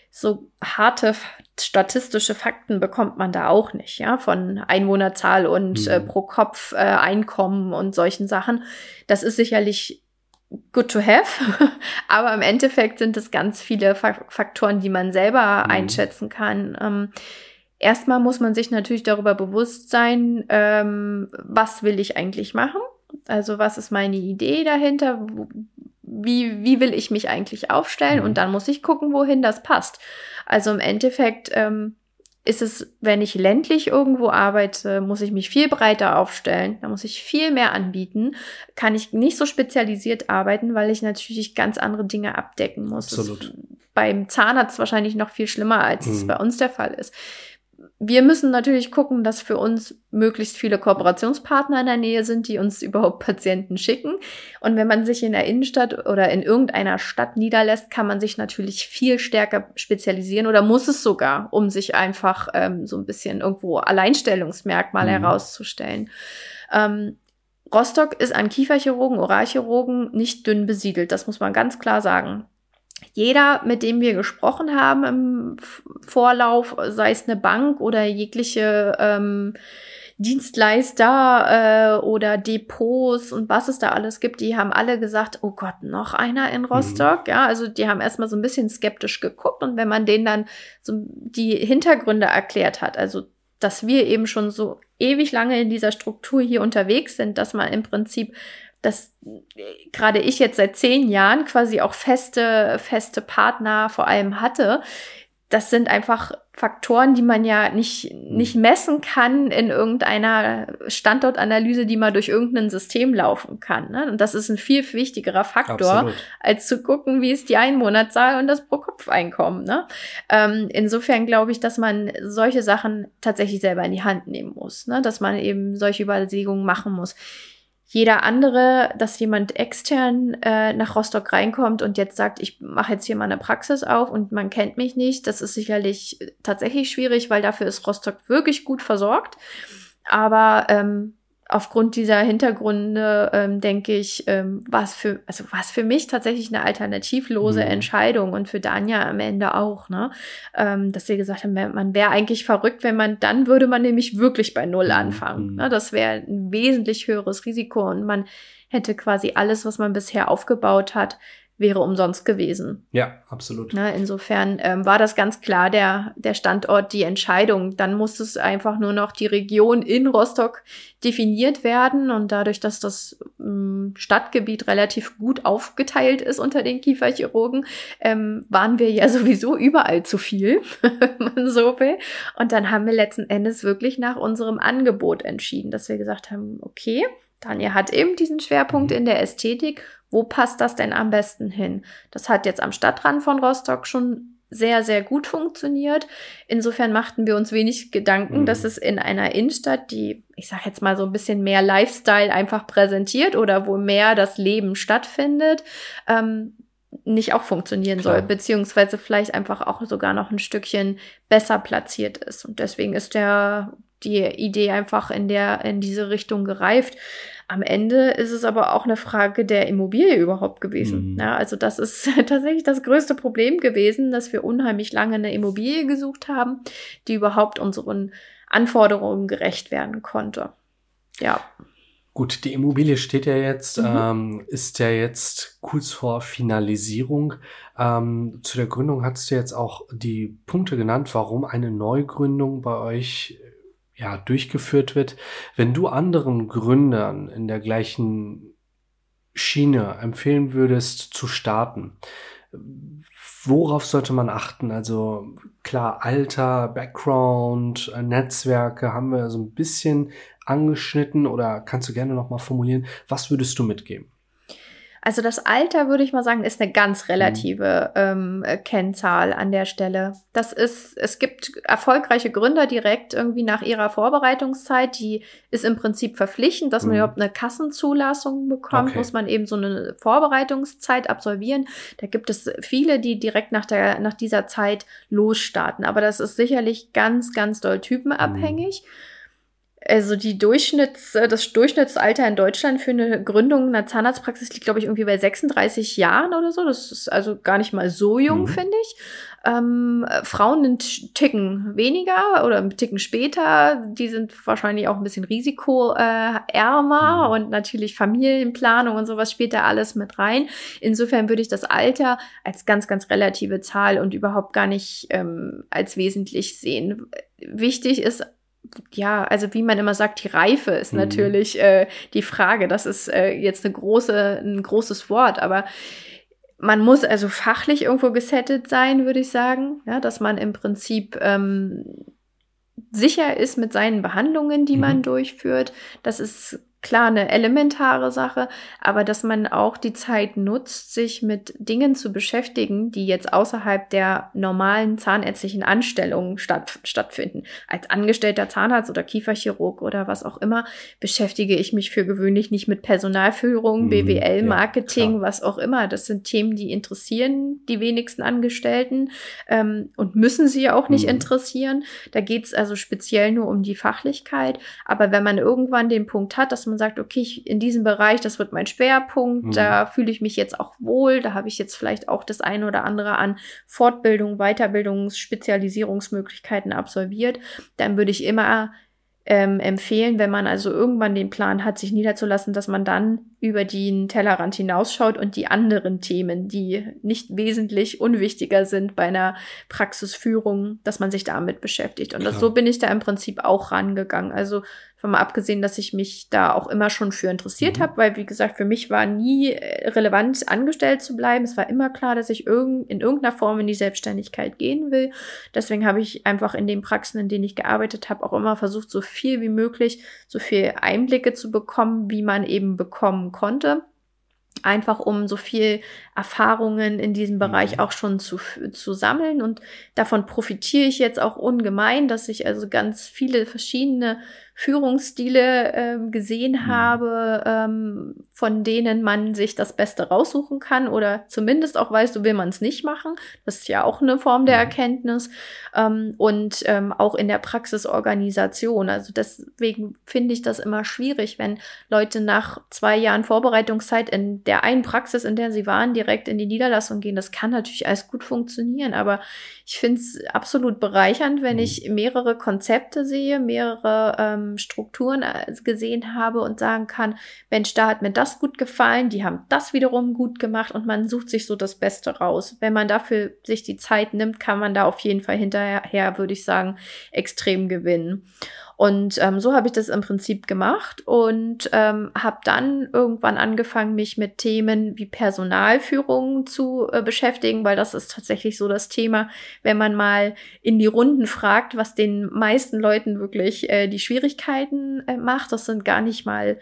so harte statistische Fakten bekommt man da auch nicht, ja, von Einwohnerzahl und äh, mhm. äh, pro Kopf äh, Einkommen und solchen Sachen. Das ist sicherlich good to have, aber im Endeffekt sind es ganz viele Faktoren, die man selber mhm. einschätzen kann. Ähm, erstmal muss man sich natürlich darüber bewusst sein, ähm, was will ich eigentlich machen? Also was ist meine Idee dahinter? Wie, wie will ich mich eigentlich aufstellen? Mhm. Und dann muss ich gucken, wohin das passt. Also im Endeffekt ähm, ist es, wenn ich ländlich irgendwo arbeite, muss ich mich viel breiter aufstellen, da muss ich viel mehr anbieten, kann ich nicht so spezialisiert arbeiten, weil ich natürlich ganz andere Dinge abdecken muss. Absolut. beim Zahnarzt wahrscheinlich noch viel schlimmer, als mhm. es bei uns der Fall ist wir müssen natürlich gucken, dass für uns möglichst viele Kooperationspartner in der Nähe sind, die uns überhaupt Patienten schicken. Und wenn man sich in der Innenstadt oder in irgendeiner Stadt niederlässt, kann man sich natürlich viel stärker spezialisieren oder muss es sogar, um sich einfach ähm, so ein bisschen irgendwo Alleinstellungsmerkmal mhm. herauszustellen. Ähm, Rostock ist an Kieferchirurgen, Oralchirurgen nicht dünn besiedelt. Das muss man ganz klar sagen jeder, mit dem wir gesprochen haben im Vorlauf, sei es eine Bank oder jegliche ähm, Dienstleister äh, oder Depots und was es da alles gibt, die haben alle gesagt, oh Gott, noch einer in Rostock. Mhm. Ja, also die haben erstmal so ein bisschen skeptisch geguckt und wenn man denen dann so die Hintergründe erklärt hat, also dass wir eben schon so ewig lange in dieser Struktur hier unterwegs sind, dass man im Prinzip dass äh, gerade ich jetzt seit zehn Jahren quasi auch feste, feste Partner vor allem hatte. Das sind einfach Faktoren, die man ja nicht, nicht mhm. messen kann in irgendeiner Standortanalyse, die mal durch irgendein System laufen kann. Ne? Und das ist ein viel wichtigerer Faktor, Absolut. als zu gucken, wie ist die Einwohnerzahl und das Pro-Kopf-Einkommen. Ne? Ähm, insofern glaube ich, dass man solche Sachen tatsächlich selber in die Hand nehmen muss, ne? dass man eben solche Überlegungen machen muss jeder andere, dass jemand extern äh, nach Rostock reinkommt und jetzt sagt, ich mache jetzt hier mal eine Praxis auf und man kennt mich nicht, das ist sicherlich tatsächlich schwierig, weil dafür ist Rostock wirklich gut versorgt. Aber ähm, aufgrund dieser Hintergründe ähm, denke ich, ähm, war es für, also war für mich tatsächlich eine alternativlose mhm. Entscheidung und für Danja am Ende auch, ne? Ähm, dass sie gesagt haben, man wäre eigentlich verrückt, wenn man, dann würde man nämlich wirklich bei Null mhm. anfangen. Mhm. Ne? Das wäre ein wesentlich höheres Risiko und man hätte quasi alles, was man bisher aufgebaut hat, wäre umsonst gewesen. Ja, absolut. Na, insofern ähm, war das ganz klar der, der Standort, die Entscheidung. Dann musste es einfach nur noch die Region in Rostock definiert werden. Und dadurch, dass das ähm, Stadtgebiet relativ gut aufgeteilt ist unter den Kieferchirurgen, ähm, waren wir ja sowieso überall zu viel, wenn man so will. Und dann haben wir letzten Endes wirklich nach unserem Angebot entschieden, dass wir gesagt haben, okay, Tanja hat eben diesen Schwerpunkt mhm. in der Ästhetik. Wo passt das denn am besten hin? Das hat jetzt am Stadtrand von Rostock schon sehr, sehr gut funktioniert. Insofern machten wir uns wenig Gedanken, mhm. dass es in einer Innenstadt, die, ich sage jetzt mal so ein bisschen mehr Lifestyle einfach präsentiert oder wo mehr das Leben stattfindet, ähm, nicht auch funktionieren Klar. soll, beziehungsweise vielleicht einfach auch sogar noch ein Stückchen besser platziert ist. Und deswegen ist der die Idee einfach in der, in diese Richtung gereift. Am Ende ist es aber auch eine Frage der Immobilie überhaupt gewesen. Mhm. Ja, also das ist tatsächlich das größte Problem gewesen, dass wir unheimlich lange eine Immobilie gesucht haben, die überhaupt unseren Anforderungen gerecht werden konnte. Ja. Gut, die Immobilie steht ja jetzt, mhm. ähm, ist ja jetzt kurz vor Finalisierung. Ähm, zu der Gründung hast du jetzt auch die Punkte genannt, warum eine Neugründung bei euch ja, durchgeführt wird. Wenn du anderen Gründern in der gleichen Schiene empfehlen würdest zu starten, worauf sollte man achten? Also klar, Alter, Background, äh, Netzwerke haben wir so ein bisschen angeschnitten oder kannst du gerne noch mal formulieren, was würdest du mitgeben? Also das Alter, würde ich mal sagen, ist eine ganz relative mhm. ähm, Kennzahl an der Stelle. Das ist, es gibt erfolgreiche Gründer direkt irgendwie nach ihrer Vorbereitungszeit, die ist im Prinzip verpflichtend, dass man mhm. überhaupt eine Kassenzulassung bekommt, okay. muss man eben so eine Vorbereitungszeit absolvieren. Da gibt es viele, die direkt nach der, nach dieser Zeit losstarten. Aber das ist sicherlich ganz, ganz doll typenabhängig. Mhm Also die Durchschnitts, äh, das Durchschnittsalter in Deutschland für eine Gründung einer Zahnarztpraxis liegt, glaube ich, irgendwie bei 36 Jahren oder so. Das ist also gar nicht mal so jung, mhm. finde ich. Ähm, Frauen einen Ticken weniger oder einen Ticken später. Die sind wahrscheinlich auch ein bisschen risikoärmer mhm. und natürlich Familienplanung und sowas spielt da alles mit rein. Insofern würde ich das Alter als ganz, ganz relative Zahl und überhaupt gar nicht ähm, als wesentlich sehen. Wichtig ist ja, also wie man immer sagt, die Reife ist mhm. natürlich äh, die Frage. Das ist äh, jetzt eine große, ein großes Wort, aber man muss also fachlich irgendwo gesettet sein, würde ich sagen, ja, dass man im Prinzip ähm, sicher ist mit seinen Behandlungen, die mhm. man durchführt. Das ist klar eine elementare Sache, aber dass man auch die Zeit nutzt, sich mit Dingen zu beschäftigen, die jetzt außerhalb der normalen zahnärztlichen Anstellungen statt, stattfinden. Als angestellter Zahnarzt oder Kieferchirurg oder was auch immer beschäftige ich mich für gewöhnlich nicht mit Personalführung, mhm, BWL, Marketing, ja, was auch immer. Das sind Themen, die interessieren die wenigsten Angestellten ähm, und müssen sie auch nicht mhm. interessieren. Da geht es also speziell nur um die Fachlichkeit. Aber wenn man irgendwann den Punkt hat, dass man sagt, okay, ich, in diesem Bereich, das wird mein Schwerpunkt, mhm. da fühle ich mich jetzt auch wohl, da habe ich jetzt vielleicht auch das eine oder andere an Fortbildung, Weiterbildungs-, Spezialisierungsmöglichkeiten absolviert, dann würde ich immer ähm, empfehlen, wenn man also irgendwann den Plan hat, sich niederzulassen, dass man dann über den Tellerrand hinausschaut und die anderen Themen, die nicht wesentlich unwichtiger sind bei einer Praxisführung, dass man sich damit beschäftigt. Und das, so bin ich da im Prinzip auch rangegangen. Also von mal abgesehen, dass ich mich da auch immer schon für interessiert mhm. habe, weil wie gesagt, für mich war nie äh, relevant, angestellt zu bleiben. Es war immer klar, dass ich irg in irgendeiner Form in die Selbstständigkeit gehen will. Deswegen habe ich einfach in den Praxen, in denen ich gearbeitet habe, auch immer versucht, so viel wie möglich, so viel Einblicke zu bekommen, wie man eben bekommen konnte einfach um so viel Erfahrungen in diesem Bereich mhm. auch schon zu, zu sammeln. Und davon profitiere ich jetzt auch ungemein, dass ich also ganz viele verschiedene Führungsstile äh, gesehen mhm. habe, ähm, von denen man sich das Beste raussuchen kann oder zumindest auch weiß, so will man es nicht machen. Das ist ja auch eine Form der mhm. Erkenntnis. Ähm, und ähm, auch in der Praxisorganisation. Also deswegen finde ich das immer schwierig, wenn Leute nach zwei Jahren Vorbereitungszeit in der einen Praxis, in der sie waren, direkt in die Niederlassung gehen. Das kann natürlich alles gut funktionieren, aber ich finde es absolut bereichernd, wenn mhm. ich mehrere Konzepte sehe, mehrere ähm, Strukturen äh, gesehen habe und sagen kann, Mensch, da hat mir das gut gefallen, die haben das wiederum gut gemacht und man sucht sich so das Beste raus. Wenn man dafür sich die Zeit nimmt, kann man da auf jeden Fall hinterher, würde ich sagen, extrem gewinnen. Und ähm, so habe ich das im Prinzip gemacht und ähm, habe dann irgendwann angefangen, mich mit Themen wie Personalführung zu äh, beschäftigen, weil das ist tatsächlich so das Thema, wenn man mal in die Runden fragt, was den meisten Leuten wirklich äh, die Schwierigkeiten äh, macht. Das sind gar nicht mal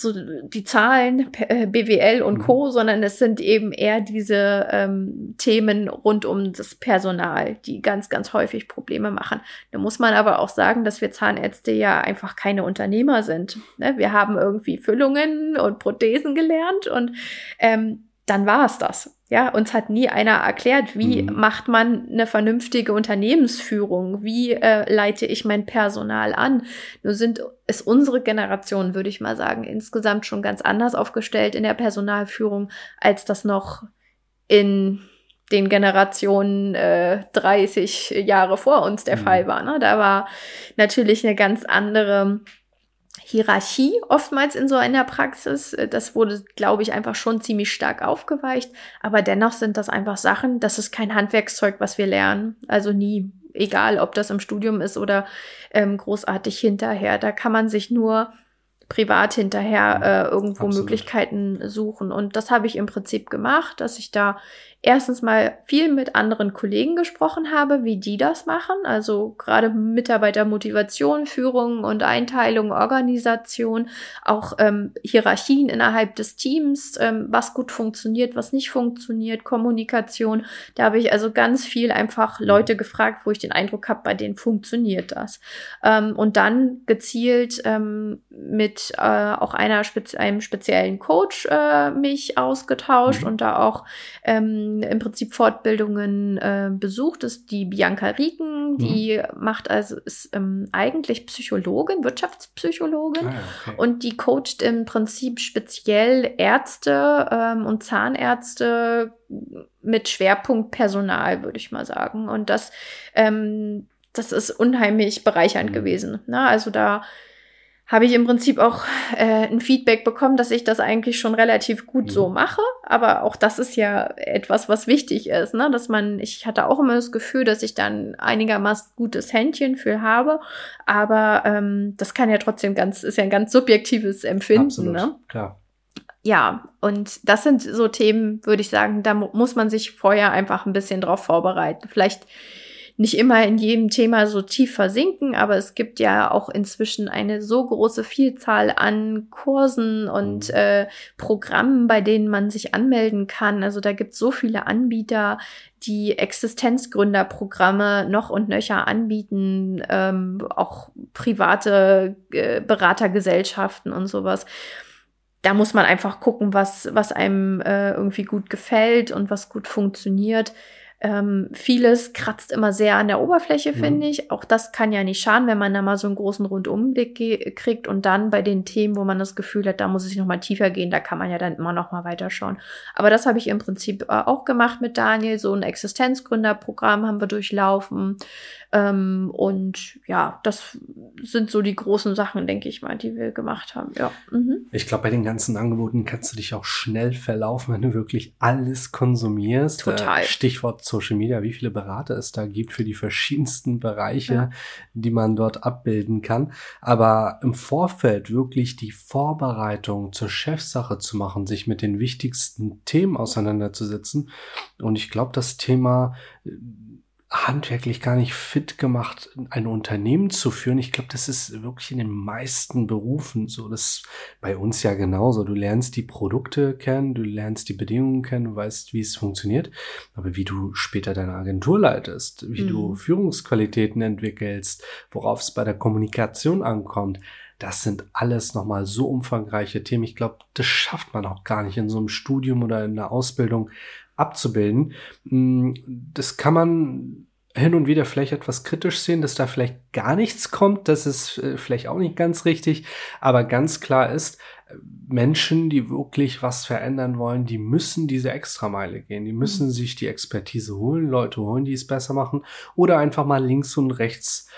so die Zahlen, BWL äh, und mhm. Co., sondern es sind eben eher diese ähm, Themen rund um das Personal, die ganz, ganz häufig Probleme machen. Da muss man aber auch sagen, dass wir Zahnärzte ja einfach keine Unternehmer sind. Ne? Wir haben irgendwie Füllungen und Prothesen gelernt und ähm, dann war es das. Ja, uns hat nie einer erklärt, wie mhm. macht man eine vernünftige Unternehmensführung? Wie äh, leite ich mein Personal an? Nur sind es unsere Generation, würde ich mal sagen, insgesamt schon ganz anders aufgestellt in der Personalführung, als das noch in den Generationen äh, 30 Jahre vor uns der mhm. Fall war. Ne? Da war natürlich eine ganz andere Hierarchie oftmals in so einer Praxis. Äh, das wurde, glaube ich, einfach schon ziemlich stark aufgeweicht. Aber dennoch sind das einfach Sachen, das ist kein Handwerkszeug, was wir lernen. Also nie. Egal, ob das im Studium ist oder ähm, großartig hinterher. Da kann man sich nur privat hinterher äh, irgendwo Absolut. Möglichkeiten suchen. Und das habe ich im Prinzip gemacht, dass ich da erstens mal viel mit anderen Kollegen gesprochen habe, wie die das machen. Also gerade Mitarbeitermotivation, Führung und Einteilung, Organisation, auch ähm, Hierarchien innerhalb des Teams, ähm, was gut funktioniert, was nicht funktioniert, Kommunikation. Da habe ich also ganz viel einfach Leute gefragt, wo ich den Eindruck habe, bei denen funktioniert das. Ähm, und dann gezielt ähm, mit äh, auch einer Spezi einem speziellen Coach äh, mich ausgetauscht mhm. und da auch ähm, im Prinzip Fortbildungen äh, besucht. Ist die Bianca Rieken, mhm. die macht also ist ähm, eigentlich Psychologin, Wirtschaftspsychologin ah, okay. und die coacht im Prinzip speziell Ärzte ähm, und Zahnärzte mit Schwerpunkt Personal, würde ich mal sagen. Und das, ähm, das ist unheimlich bereichernd mhm. gewesen. Ne? Also da habe ich im Prinzip auch äh, ein Feedback bekommen, dass ich das eigentlich schon relativ gut mhm. so mache. Aber auch das ist ja etwas, was wichtig ist, ne? Dass man, ich hatte auch immer das Gefühl, dass ich dann einigermaßen gutes Händchen für habe. Aber ähm, das kann ja trotzdem ganz, ist ja ein ganz subjektives Empfinden. Absolut, ne? klar ja, und das sind so Themen, würde ich sagen, da muss man sich vorher einfach ein bisschen drauf vorbereiten. Vielleicht nicht immer in jedem Thema so tief versinken, aber es gibt ja auch inzwischen eine so große Vielzahl an Kursen und mhm. äh, Programmen, bei denen man sich anmelden kann. Also da gibt es so viele Anbieter, die Existenzgründerprogramme noch und nöcher anbieten, ähm, auch private äh, Beratergesellschaften und sowas da muss man einfach gucken, was, was einem äh, irgendwie gut gefällt und was gut funktioniert. Ähm, vieles kratzt immer sehr an der Oberfläche, mhm. finde ich. Auch das kann ja nicht schaden, wenn man da mal so einen großen Rundumblick kriegt und dann bei den Themen, wo man das Gefühl hat, da muss ich noch mal tiefer gehen, da kann man ja dann immer noch mal weiterschauen. Aber das habe ich im Prinzip äh, auch gemacht mit Daniel. So ein Existenzgründerprogramm haben wir durchlaufen. Ähm, und ja, das sind so die großen Sachen, denke ich mal, die wir gemacht haben. Ja. Mhm. Ich glaube, bei den ganzen Angeboten kannst du dich auch schnell verlaufen, wenn du wirklich alles konsumierst. Total. Äh, Stichwort Social Media, wie viele Berater es da gibt für die verschiedensten Bereiche, ja. die man dort abbilden kann. Aber im Vorfeld wirklich die Vorbereitung zur Chefsache zu machen, sich mit den wichtigsten Themen auseinanderzusetzen. Und ich glaube, das Thema handwerklich gar nicht fit gemacht, ein Unternehmen zu führen. Ich glaube, das ist wirklich in den meisten Berufen so. Das ist bei uns ja genauso. Du lernst die Produkte kennen, du lernst die Bedingungen kennen, du weißt, wie es funktioniert. Aber wie du später deine Agentur leitest, wie mhm. du Führungsqualitäten entwickelst, worauf es bei der Kommunikation ankommt, das sind alles nochmal so umfangreiche Themen. Ich glaube, das schafft man auch gar nicht in so einem Studium oder in einer Ausbildung abzubilden. Mm, das kann man hin und wieder vielleicht etwas kritisch sehen, dass da vielleicht gar nichts kommt. Das ist äh, vielleicht auch nicht ganz richtig. Aber ganz klar ist, Menschen, die wirklich was verändern wollen, die müssen diese Extrameile gehen. Die müssen mhm. sich die Expertise holen, Leute holen, die es besser machen oder einfach mal links und rechts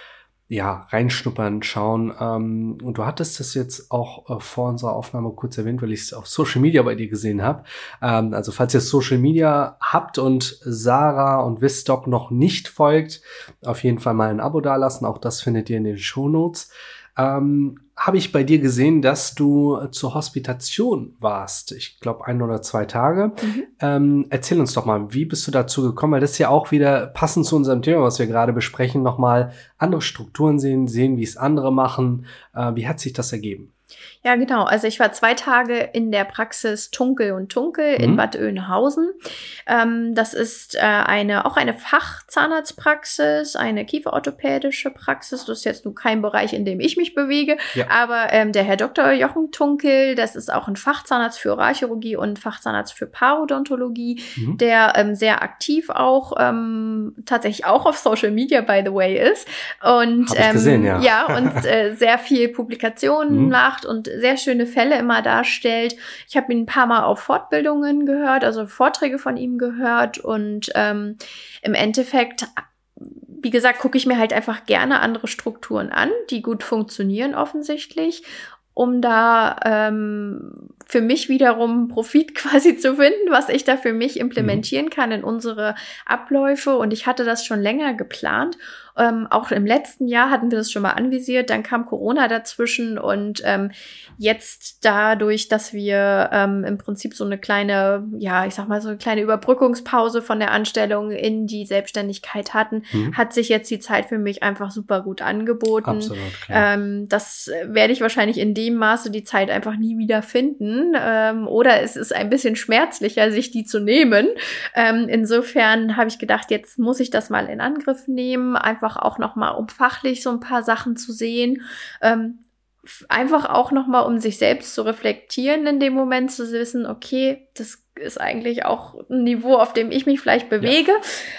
ja, reinschnuppern, schauen. Ähm, und du hattest das jetzt auch äh, vor unserer Aufnahme kurz erwähnt, weil ich es auf Social Media bei dir gesehen habe. Ähm, also falls ihr Social Media habt und Sarah und Wistock noch nicht folgt, auf jeden Fall mal ein Abo dalassen. Auch das findet ihr in den Show Notes. Ähm, habe ich bei dir gesehen, dass du zur Hospitation warst. Ich glaube, ein oder zwei Tage. Mhm. Ähm, erzähl uns doch mal, wie bist du dazu gekommen? Weil das ist ja auch wieder passend zu unserem Thema, was wir gerade besprechen, nochmal andere Strukturen sehen, sehen, wie es andere machen. Äh, wie hat sich das ergeben? Ja, genau. Also ich war zwei Tage in der Praxis Tunkel und Tunkel mhm. in Bad Oeynhausen. Ähm, das ist äh, eine auch eine Fachzahnarztpraxis, eine kieferorthopädische Praxis. Das ist jetzt nur kein Bereich, in dem ich mich bewege. Ja. Aber ähm, der Herr Dr. Jochen Tunkel, das ist auch ein Fachzahnarzt für Oralchirurgie und Fachzahnarzt für Parodontologie, mhm. der ähm, sehr aktiv auch ähm, tatsächlich auch auf Social Media, by the way, ist. Und gesehen, ja. ja, und äh, sehr viel Publikationen mhm. macht und sehr schöne Fälle immer darstellt. Ich habe ihn ein paar Mal auf Fortbildungen gehört, also Vorträge von ihm gehört und ähm, im Endeffekt wie gesagt, gucke ich mir halt einfach gerne andere Strukturen an, die gut funktionieren offensichtlich, um da ähm, für mich wiederum Profit quasi zu finden, was ich da für mich implementieren mhm. kann in unsere Abläufe. Und ich hatte das schon länger geplant ähm, auch im letzten Jahr hatten wir das schon mal anvisiert, dann kam Corona dazwischen und ähm, jetzt dadurch, dass wir ähm, im Prinzip so eine kleine, ja, ich sag mal so eine kleine Überbrückungspause von der Anstellung in die Selbstständigkeit hatten, mhm. hat sich jetzt die Zeit für mich einfach super gut angeboten. Absolut, klar. Ähm, das werde ich wahrscheinlich in dem Maße die Zeit einfach nie wieder finden. Ähm, oder es ist ein bisschen schmerzlicher, sich die zu nehmen. Ähm, insofern habe ich gedacht, jetzt muss ich das mal in Angriff nehmen, einfach auch nochmal, um fachlich so ein paar Sachen zu sehen. Ähm, einfach auch nochmal, um sich selbst zu reflektieren in dem Moment, zu wissen, okay, das ist eigentlich auch ein Niveau, auf dem ich mich vielleicht bewege.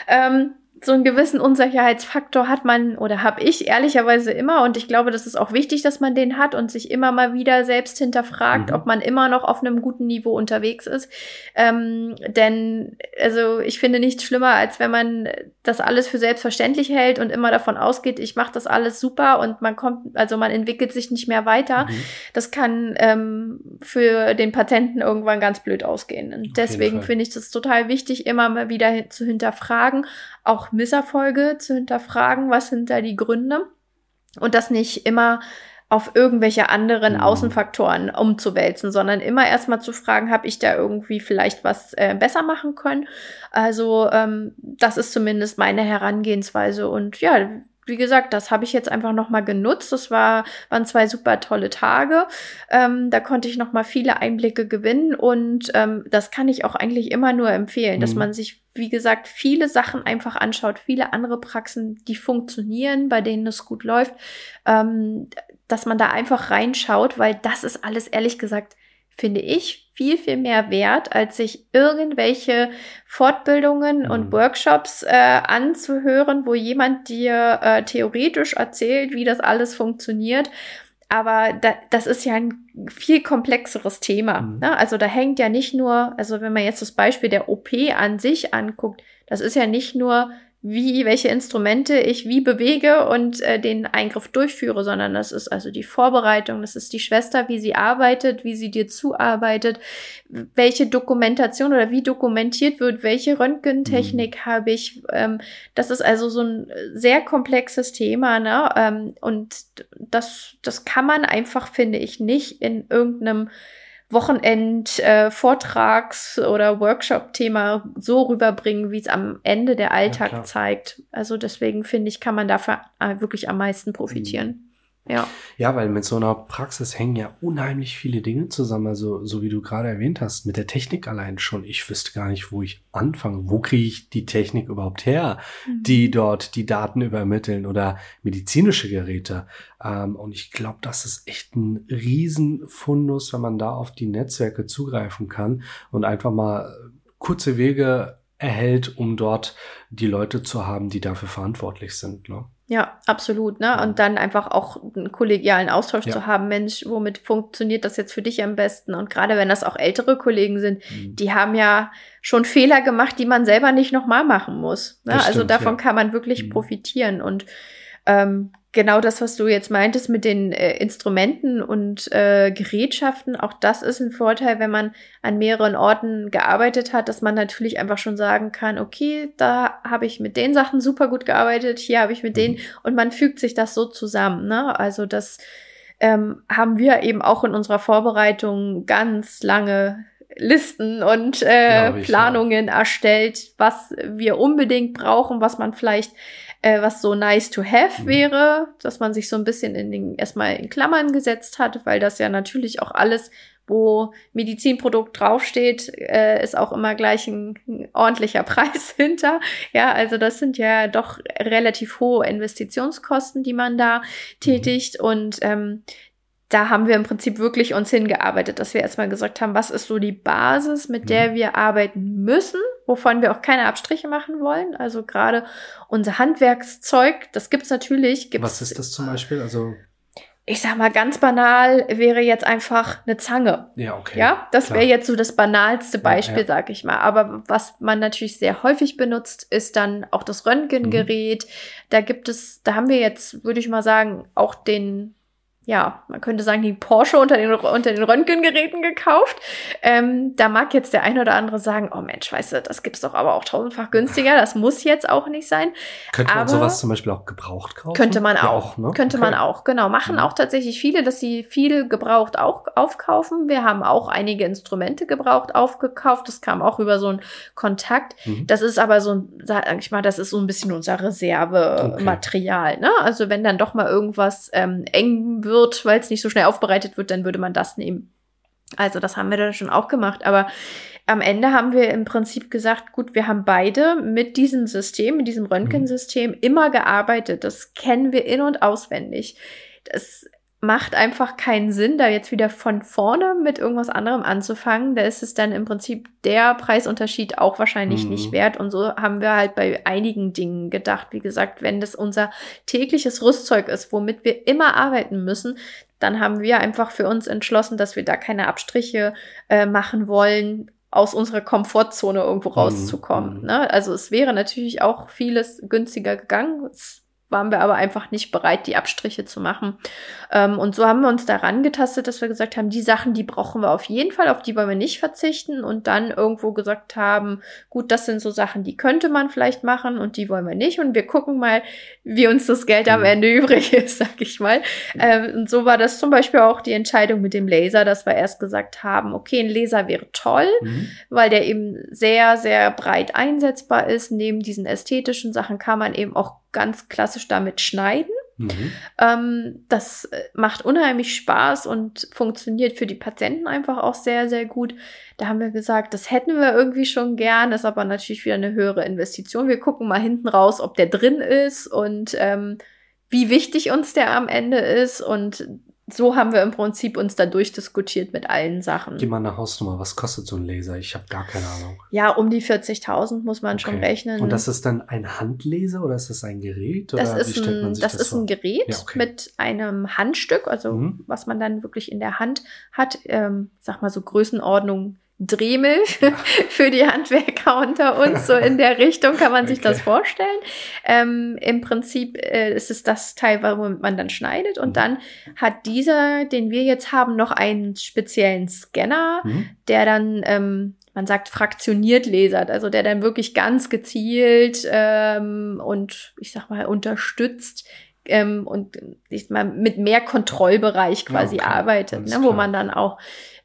Ja. Ähm, so einen gewissen Unsicherheitsfaktor hat man oder habe ich ehrlicherweise immer und ich glaube, das ist auch wichtig, dass man den hat und sich immer mal wieder selbst hinterfragt, mhm. ob man immer noch auf einem guten Niveau unterwegs ist. Ähm, denn also ich finde nichts schlimmer, als wenn man das alles für selbstverständlich hält und immer davon ausgeht, ich mache das alles super und man kommt, also man entwickelt sich nicht mehr weiter. Mhm. Das kann ähm, für den Patenten irgendwann ganz blöd ausgehen. Und deswegen finde ich das total wichtig, immer mal wieder zu hinterfragen, auch Misserfolge zu hinterfragen, was sind da die Gründe und das nicht immer auf irgendwelche anderen mhm. Außenfaktoren umzuwälzen, sondern immer erstmal zu fragen, habe ich da irgendwie vielleicht was äh, besser machen können? Also ähm, das ist zumindest meine Herangehensweise und ja, wie gesagt, das habe ich jetzt einfach noch mal genutzt. Das war, waren zwei super tolle Tage. Ähm, da konnte ich noch mal viele Einblicke gewinnen und ähm, das kann ich auch eigentlich immer nur empfehlen, mhm. dass man sich, wie gesagt, viele Sachen einfach anschaut, viele andere Praxen, die funktionieren, bei denen es gut läuft, ähm, dass man da einfach reinschaut, weil das ist alles ehrlich gesagt finde ich, viel, viel mehr wert, als sich irgendwelche Fortbildungen mhm. und Workshops äh, anzuhören, wo jemand dir äh, theoretisch erzählt, wie das alles funktioniert. Aber da, das ist ja ein viel komplexeres Thema. Mhm. Ne? Also da hängt ja nicht nur, also wenn man jetzt das Beispiel der OP an sich anguckt, das ist ja nicht nur wie, welche Instrumente ich wie bewege und äh, den Eingriff durchführe, sondern das ist also die Vorbereitung, das ist die Schwester, wie sie arbeitet, wie sie dir zuarbeitet, welche Dokumentation oder wie dokumentiert wird, welche Röntgentechnik mhm. habe ich. Ähm, das ist also so ein sehr komplexes Thema, ne? Ähm, und das, das kann man einfach, finde ich, nicht in irgendeinem Wochenend-Vortrags- äh, oder Workshop-Thema so rüberbringen, wie es am Ende der Alltag ja, zeigt. Also deswegen finde ich, kann man dafür äh, wirklich am meisten profitieren. Mhm. Ja. Ja, weil mit so einer Praxis hängen ja unheimlich viele Dinge zusammen. Also, so wie du gerade erwähnt hast, mit der Technik allein schon. Ich wüsste gar nicht, wo ich anfange. Wo kriege ich die Technik überhaupt her, mhm. die dort die Daten übermitteln oder medizinische Geräte? Ähm, und ich glaube, das ist echt ein Riesenfundus, wenn man da auf die Netzwerke zugreifen kann und einfach mal kurze Wege erhält, um dort die Leute zu haben, die dafür verantwortlich sind. Ne? Ja, absolut. Ne? Und dann einfach auch einen kollegialen Austausch ja. zu haben, Mensch, womit funktioniert das jetzt für dich am besten? Und gerade wenn das auch ältere Kollegen sind, mhm. die haben ja schon Fehler gemacht, die man selber nicht nochmal machen muss. Ne? also davon ja. kann man wirklich mhm. profitieren. Und ähm, genau das, was du jetzt meintest mit den äh, Instrumenten und äh, Gerätschaften, auch das ist ein Vorteil, wenn man an mehreren Orten gearbeitet hat, dass man natürlich einfach schon sagen kann, okay, da habe ich mit den Sachen super gut gearbeitet, hier habe ich mit mhm. denen und man fügt sich das so zusammen. Ne? Also das ähm, haben wir eben auch in unserer Vorbereitung ganz lange Listen und äh, ich, Planungen ja. erstellt, was wir unbedingt brauchen, was man vielleicht äh, was so nice to have mhm. wäre, dass man sich so ein bisschen in den, erstmal in Klammern gesetzt hat, weil das ja natürlich auch alles, wo Medizinprodukt draufsteht, äh, ist auch immer gleich ein, ein ordentlicher Preis hinter. Ja, also das sind ja doch relativ hohe Investitionskosten, die man da mhm. tätigt. Und ähm, da haben wir im Prinzip wirklich uns hingearbeitet, dass wir erstmal gesagt haben, was ist so die Basis, mit der mhm. wir arbeiten müssen, wovon wir auch keine Abstriche machen wollen. Also gerade unser Handwerkszeug, das gibt's natürlich. Gibt's, was ist das zum Beispiel? Also ich sag mal ganz banal wäre jetzt einfach eine Zange. Ja, okay. Ja, das wäre jetzt so das banalste Beispiel, ja, ja. sag ich mal. Aber was man natürlich sehr häufig benutzt, ist dann auch das Röntgengerät. Mhm. Da gibt es, da haben wir jetzt, würde ich mal sagen, auch den ja, man könnte sagen, die Porsche unter den, unter den Röntgengeräten gekauft. Ähm, da mag jetzt der eine oder andere sagen, oh Mensch, weißt du, das gibt's doch aber auch tausendfach günstiger. Das muss jetzt auch nicht sein. Könnte man sowas zum Beispiel auch gebraucht kaufen? Könnte man auch. Ja, auch ne? Könnte okay. man auch, genau. Machen mhm. auch tatsächlich viele, dass sie viel gebraucht auch aufkaufen. Wir haben auch einige Instrumente gebraucht aufgekauft. Das kam auch über so einen Kontakt. Mhm. Das ist aber so, sag ich mal, das ist so ein bisschen unser Reservematerial. Okay. Ne? Also wenn dann doch mal irgendwas ähm, eng wird, wird, weil es nicht so schnell aufbereitet wird, dann würde man das nehmen. Also das haben wir dann schon auch gemacht. Aber am Ende haben wir im Prinzip gesagt, gut, wir haben beide mit diesem System, mit diesem Röntgensystem immer gearbeitet. Das kennen wir in und auswendig. Das macht einfach keinen Sinn, da jetzt wieder von vorne mit irgendwas anderem anzufangen. Da ist es dann im Prinzip der Preisunterschied auch wahrscheinlich mhm. nicht wert. Und so haben wir halt bei einigen Dingen gedacht. Wie gesagt, wenn das unser tägliches Rüstzeug ist, womit wir immer arbeiten müssen, dann haben wir einfach für uns entschlossen, dass wir da keine Abstriche äh, machen wollen, aus unserer Komfortzone irgendwo mhm. rauszukommen. Mhm. Ne? Also es wäre natürlich auch vieles günstiger gegangen. Es waren wir aber einfach nicht bereit, die Abstriche zu machen. Ähm, und so haben wir uns daran getastet, dass wir gesagt haben, die Sachen, die brauchen wir auf jeden Fall, auf die wollen wir nicht verzichten und dann irgendwo gesagt haben, gut, das sind so Sachen, die könnte man vielleicht machen und die wollen wir nicht und wir gucken mal, wie uns das Geld am mhm. Ende übrig ist, sag ich mal. Ähm, und so war das zum Beispiel auch die Entscheidung mit dem Laser, dass wir erst gesagt haben, okay, ein Laser wäre toll, mhm. weil der eben sehr, sehr breit einsetzbar ist. Neben diesen ästhetischen Sachen kann man eben auch ganz klassisch damit schneiden. Mhm. Ähm, das äh, macht unheimlich Spaß und funktioniert für die Patienten einfach auch sehr, sehr gut. Da haben wir gesagt, das hätten wir irgendwie schon gern, ist aber natürlich wieder eine höhere Investition. Wir gucken mal hinten raus, ob der drin ist und ähm, wie wichtig uns der am Ende ist. Und so haben wir im Prinzip uns da durchdiskutiert mit allen Sachen. Gib mal eine Hausnummer. Was kostet so ein Laser? Ich habe gar keine Ahnung. Ja, um die 40.000 muss man okay. schon rechnen. Und das ist dann ein Handlaser oder ist das ein Gerät? das ist, ein, das, das ist ein Gerät ja, okay. mit einem Handstück, also mhm. was man dann wirklich in der Hand hat. Ähm, sag mal so Größenordnung Dremel für die Handwerker unter uns. So in der Richtung kann man sich okay. das vorstellen. Ähm, Im Prinzip äh, ist es das Teil, womit man dann schneidet. Und mhm. dann hat dieser, den wir jetzt haben, noch einen speziellen Scanner, mhm. der dann, ähm, man sagt, fraktioniert lasert. Also der dann wirklich ganz gezielt ähm, und ich sag mal unterstützt ähm, und ich mal mit mehr Kontrollbereich quasi okay. arbeitet, ne, wo man dann auch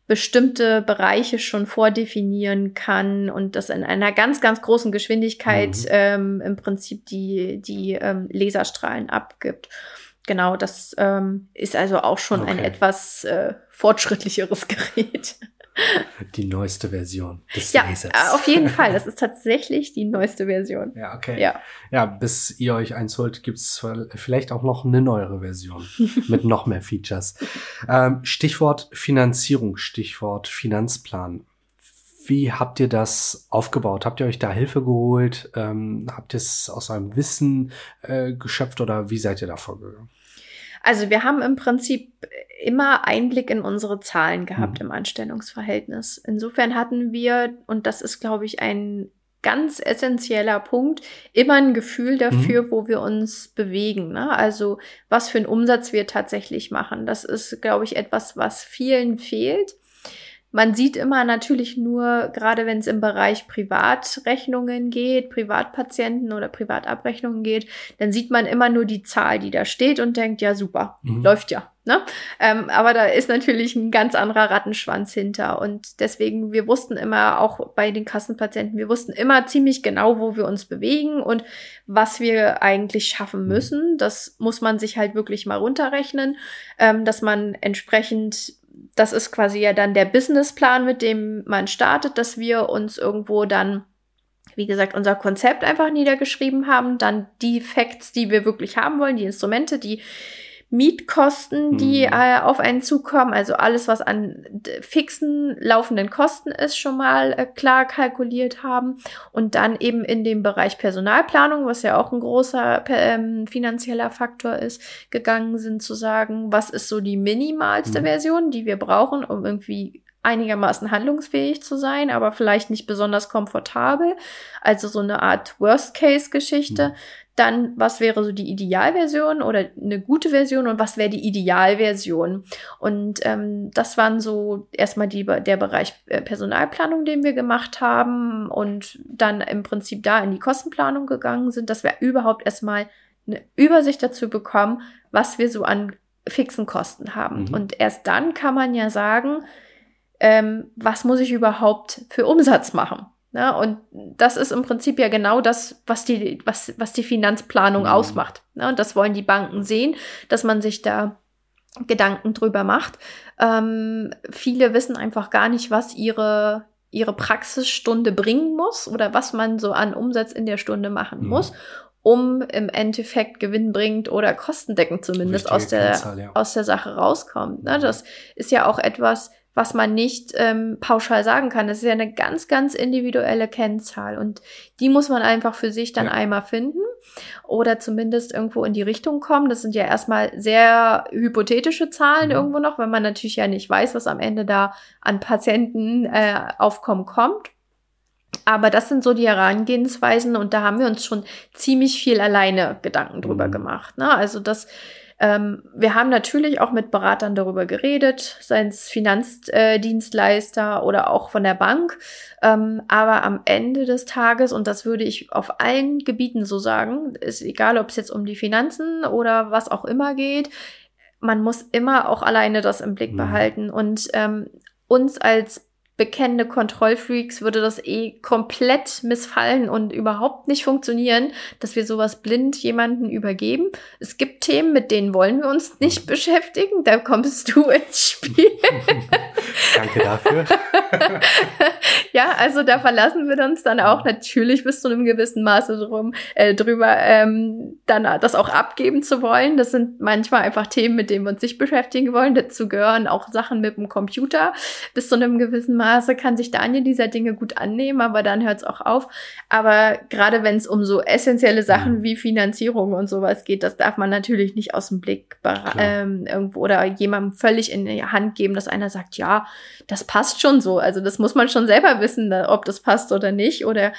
bestimmte Bereiche schon vordefinieren kann und das in einer ganz, ganz großen Geschwindigkeit mhm. ähm, im Prinzip die, die ähm, Laserstrahlen abgibt. Genau, das ähm, ist also auch schon okay. ein etwas äh, fortschrittlicheres Gerät. Die neueste Version des ja, Lasers. Ja, auf jeden Fall. Das ist tatsächlich die neueste Version. Ja, okay. Ja, ja bis ihr euch eins holt, gibt's vielleicht auch noch eine neuere Version mit noch mehr Features. Ähm, Stichwort Finanzierung, Stichwort Finanzplan. Wie habt ihr das aufgebaut? Habt ihr euch da Hilfe geholt? Ähm, habt ihr es aus eurem Wissen äh, geschöpft oder wie seid ihr da vorgegangen? Also wir haben im Prinzip immer Einblick in unsere Zahlen gehabt mhm. im Anstellungsverhältnis. Insofern hatten wir, und das ist, glaube ich, ein ganz essentieller Punkt, immer ein Gefühl dafür, mhm. wo wir uns bewegen. Ne? Also was für einen Umsatz wir tatsächlich machen. Das ist, glaube ich, etwas, was vielen fehlt. Man sieht immer natürlich nur, gerade wenn es im Bereich Privatrechnungen geht, Privatpatienten oder Privatabrechnungen geht, dann sieht man immer nur die Zahl, die da steht und denkt, ja super, mhm. läuft ja. Ne? Ähm, aber da ist natürlich ein ganz anderer Rattenschwanz hinter. Und deswegen, wir wussten immer, auch bei den Kassenpatienten, wir wussten immer ziemlich genau, wo wir uns bewegen und was wir eigentlich schaffen mhm. müssen. Das muss man sich halt wirklich mal runterrechnen, ähm, dass man entsprechend das ist quasi ja dann der Businessplan, mit dem man startet, dass wir uns irgendwo dann, wie gesagt, unser Konzept einfach niedergeschrieben haben, dann die Facts, die wir wirklich haben wollen, die Instrumente, die Mietkosten, die mhm. äh, auf einen zukommen, also alles, was an fixen laufenden Kosten ist, schon mal äh, klar kalkuliert haben und dann eben in dem Bereich Personalplanung, was ja auch ein großer ähm, finanzieller Faktor ist, gegangen sind zu sagen, was ist so die minimalste mhm. Version, die wir brauchen, um irgendwie einigermaßen handlungsfähig zu sein, aber vielleicht nicht besonders komfortabel. Also so eine Art Worst-Case-Geschichte. Mhm. Dann, was wäre so die Idealversion oder eine gute Version und was wäre die Idealversion? Und ähm, das waren so erstmal die, der Bereich äh, Personalplanung, den wir gemacht haben und dann im Prinzip da in die Kostenplanung gegangen sind, dass wir überhaupt erstmal eine Übersicht dazu bekommen, was wir so an fixen Kosten haben. Mhm. Und erst dann kann man ja sagen, ähm, was muss ich überhaupt für Umsatz machen? Ne? Und das ist im Prinzip ja genau das, was die, was, was die Finanzplanung mhm. ausmacht. Ne? Und das wollen die Banken sehen, dass man sich da Gedanken drüber macht. Ähm, viele wissen einfach gar nicht, was ihre, ihre Praxisstunde bringen muss oder was man so an Umsatz in der Stunde machen mhm. muss. um im Endeffekt gewinnbringend oder kostendeckend zumindest aus der, ja. aus der Sache rauskommt. Ne? Das ist ja auch etwas, was man nicht ähm, pauschal sagen kann. Das ist ja eine ganz, ganz individuelle Kennzahl und die muss man einfach für sich dann ja. einmal finden oder zumindest irgendwo in die Richtung kommen. Das sind ja erstmal sehr hypothetische Zahlen mhm. irgendwo noch, weil man natürlich ja nicht weiß, was am Ende da an Patienten äh, aufkommen kommt. Aber das sind so die Herangehensweisen und da haben wir uns schon ziemlich viel alleine Gedanken drüber mhm. gemacht. Ne? Also das ähm, wir haben natürlich auch mit Beratern darüber geredet, seien es Finanzdienstleister oder auch von der Bank. Ähm, aber am Ende des Tages, und das würde ich auf allen Gebieten so sagen, ist egal, ob es jetzt um die Finanzen oder was auch immer geht, man muss immer auch alleine das im Blick mhm. behalten. Und ähm, uns als bekennende Kontrollfreaks würde das eh komplett missfallen und überhaupt nicht funktionieren, dass wir sowas blind jemanden übergeben. Es gibt Themen, mit denen wollen wir uns nicht beschäftigen. Da kommst du ins Spiel. Danke dafür. ja, also da verlassen wir uns dann auch natürlich bis zu einem gewissen Maße drum, äh, drüber, ähm, dann das auch abgeben zu wollen. Das sind manchmal einfach Themen, mit denen wir uns nicht beschäftigen wollen. Dazu gehören auch Sachen mit dem Computer bis zu einem gewissen Maße Maße kann sich Daniel dieser Dinge gut annehmen, aber dann hört es auch auf. Aber gerade wenn es um so essentielle Sachen mhm. wie Finanzierung und sowas geht, das darf man natürlich nicht aus dem Blick ähm, irgendwo oder jemandem völlig in die Hand geben, dass einer sagt, ja, das passt schon so. Also das muss man schon selber wissen, ob das passt oder nicht. Oder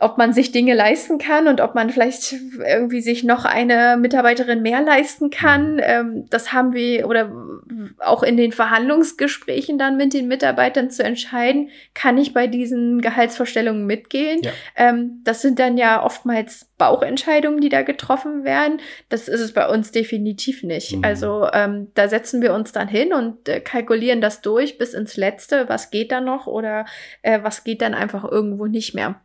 ob man sich Dinge leisten kann und ob man vielleicht irgendwie sich noch eine Mitarbeiterin mehr leisten kann. Mhm. Ähm, das haben wir oder auch in den Verhandlungsgesprächen dann mit den Mitarbeitern zu entscheiden, kann ich bei diesen Gehaltsvorstellungen mitgehen. Ja. Ähm, das sind dann ja oftmals Bauchentscheidungen, die da getroffen werden. Das ist es bei uns definitiv nicht. Mhm. Also ähm, da setzen wir uns dann hin und äh, kalkulieren das durch bis ins Letzte, was geht da noch oder äh, was geht dann einfach irgendwo nicht mehr.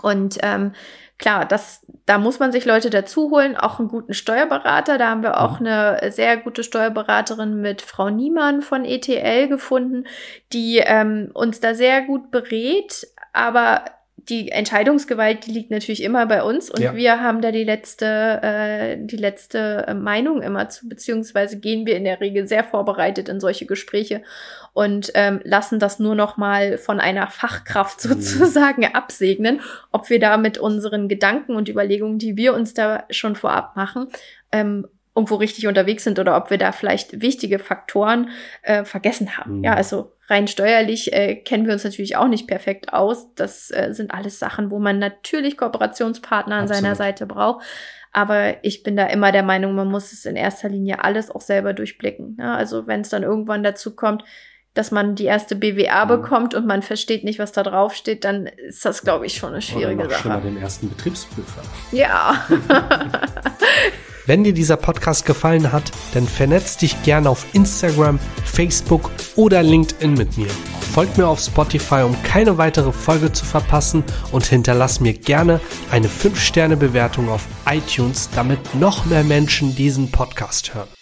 Und ähm, klar, das, da muss man sich Leute dazu holen, auch einen guten Steuerberater. Da haben wir auch mhm. eine sehr gute Steuerberaterin mit Frau Niemann von ETL gefunden, die ähm, uns da sehr gut berät, aber die Entscheidungsgewalt, die liegt natürlich immer bei uns und ja. wir haben da die letzte, äh, die letzte äh, Meinung immer zu, beziehungsweise gehen wir in der Regel sehr vorbereitet in solche Gespräche und ähm, lassen das nur noch mal von einer Fachkraft mhm. sozusagen mhm. absegnen, ob wir da mit unseren Gedanken und Überlegungen, die wir uns da schon vorab machen, ähm, irgendwo richtig unterwegs sind oder ob wir da vielleicht wichtige Faktoren äh, vergessen haben. Mhm. Ja, also rein steuerlich äh, kennen wir uns natürlich auch nicht perfekt aus. Das äh, sind alles Sachen, wo man natürlich Kooperationspartner an Absolut. seiner Seite braucht. Aber ich bin da immer der Meinung, man muss es in erster Linie alles auch selber durchblicken. Ja, also wenn es dann irgendwann dazu kommt, dass man die erste BWA mhm. bekommt und man versteht nicht, was da drauf steht, dann ist das, glaube ich, schon eine schwierige Oder noch Sache. Schon mal den ersten Betriebsprüfer. Ja. Wenn dir dieser Podcast gefallen hat, dann vernetz dich gerne auf Instagram, Facebook oder LinkedIn mit mir. Folgt mir auf Spotify, um keine weitere Folge zu verpassen und hinterlass mir gerne eine 5-Sterne-Bewertung auf iTunes, damit noch mehr Menschen diesen Podcast hören.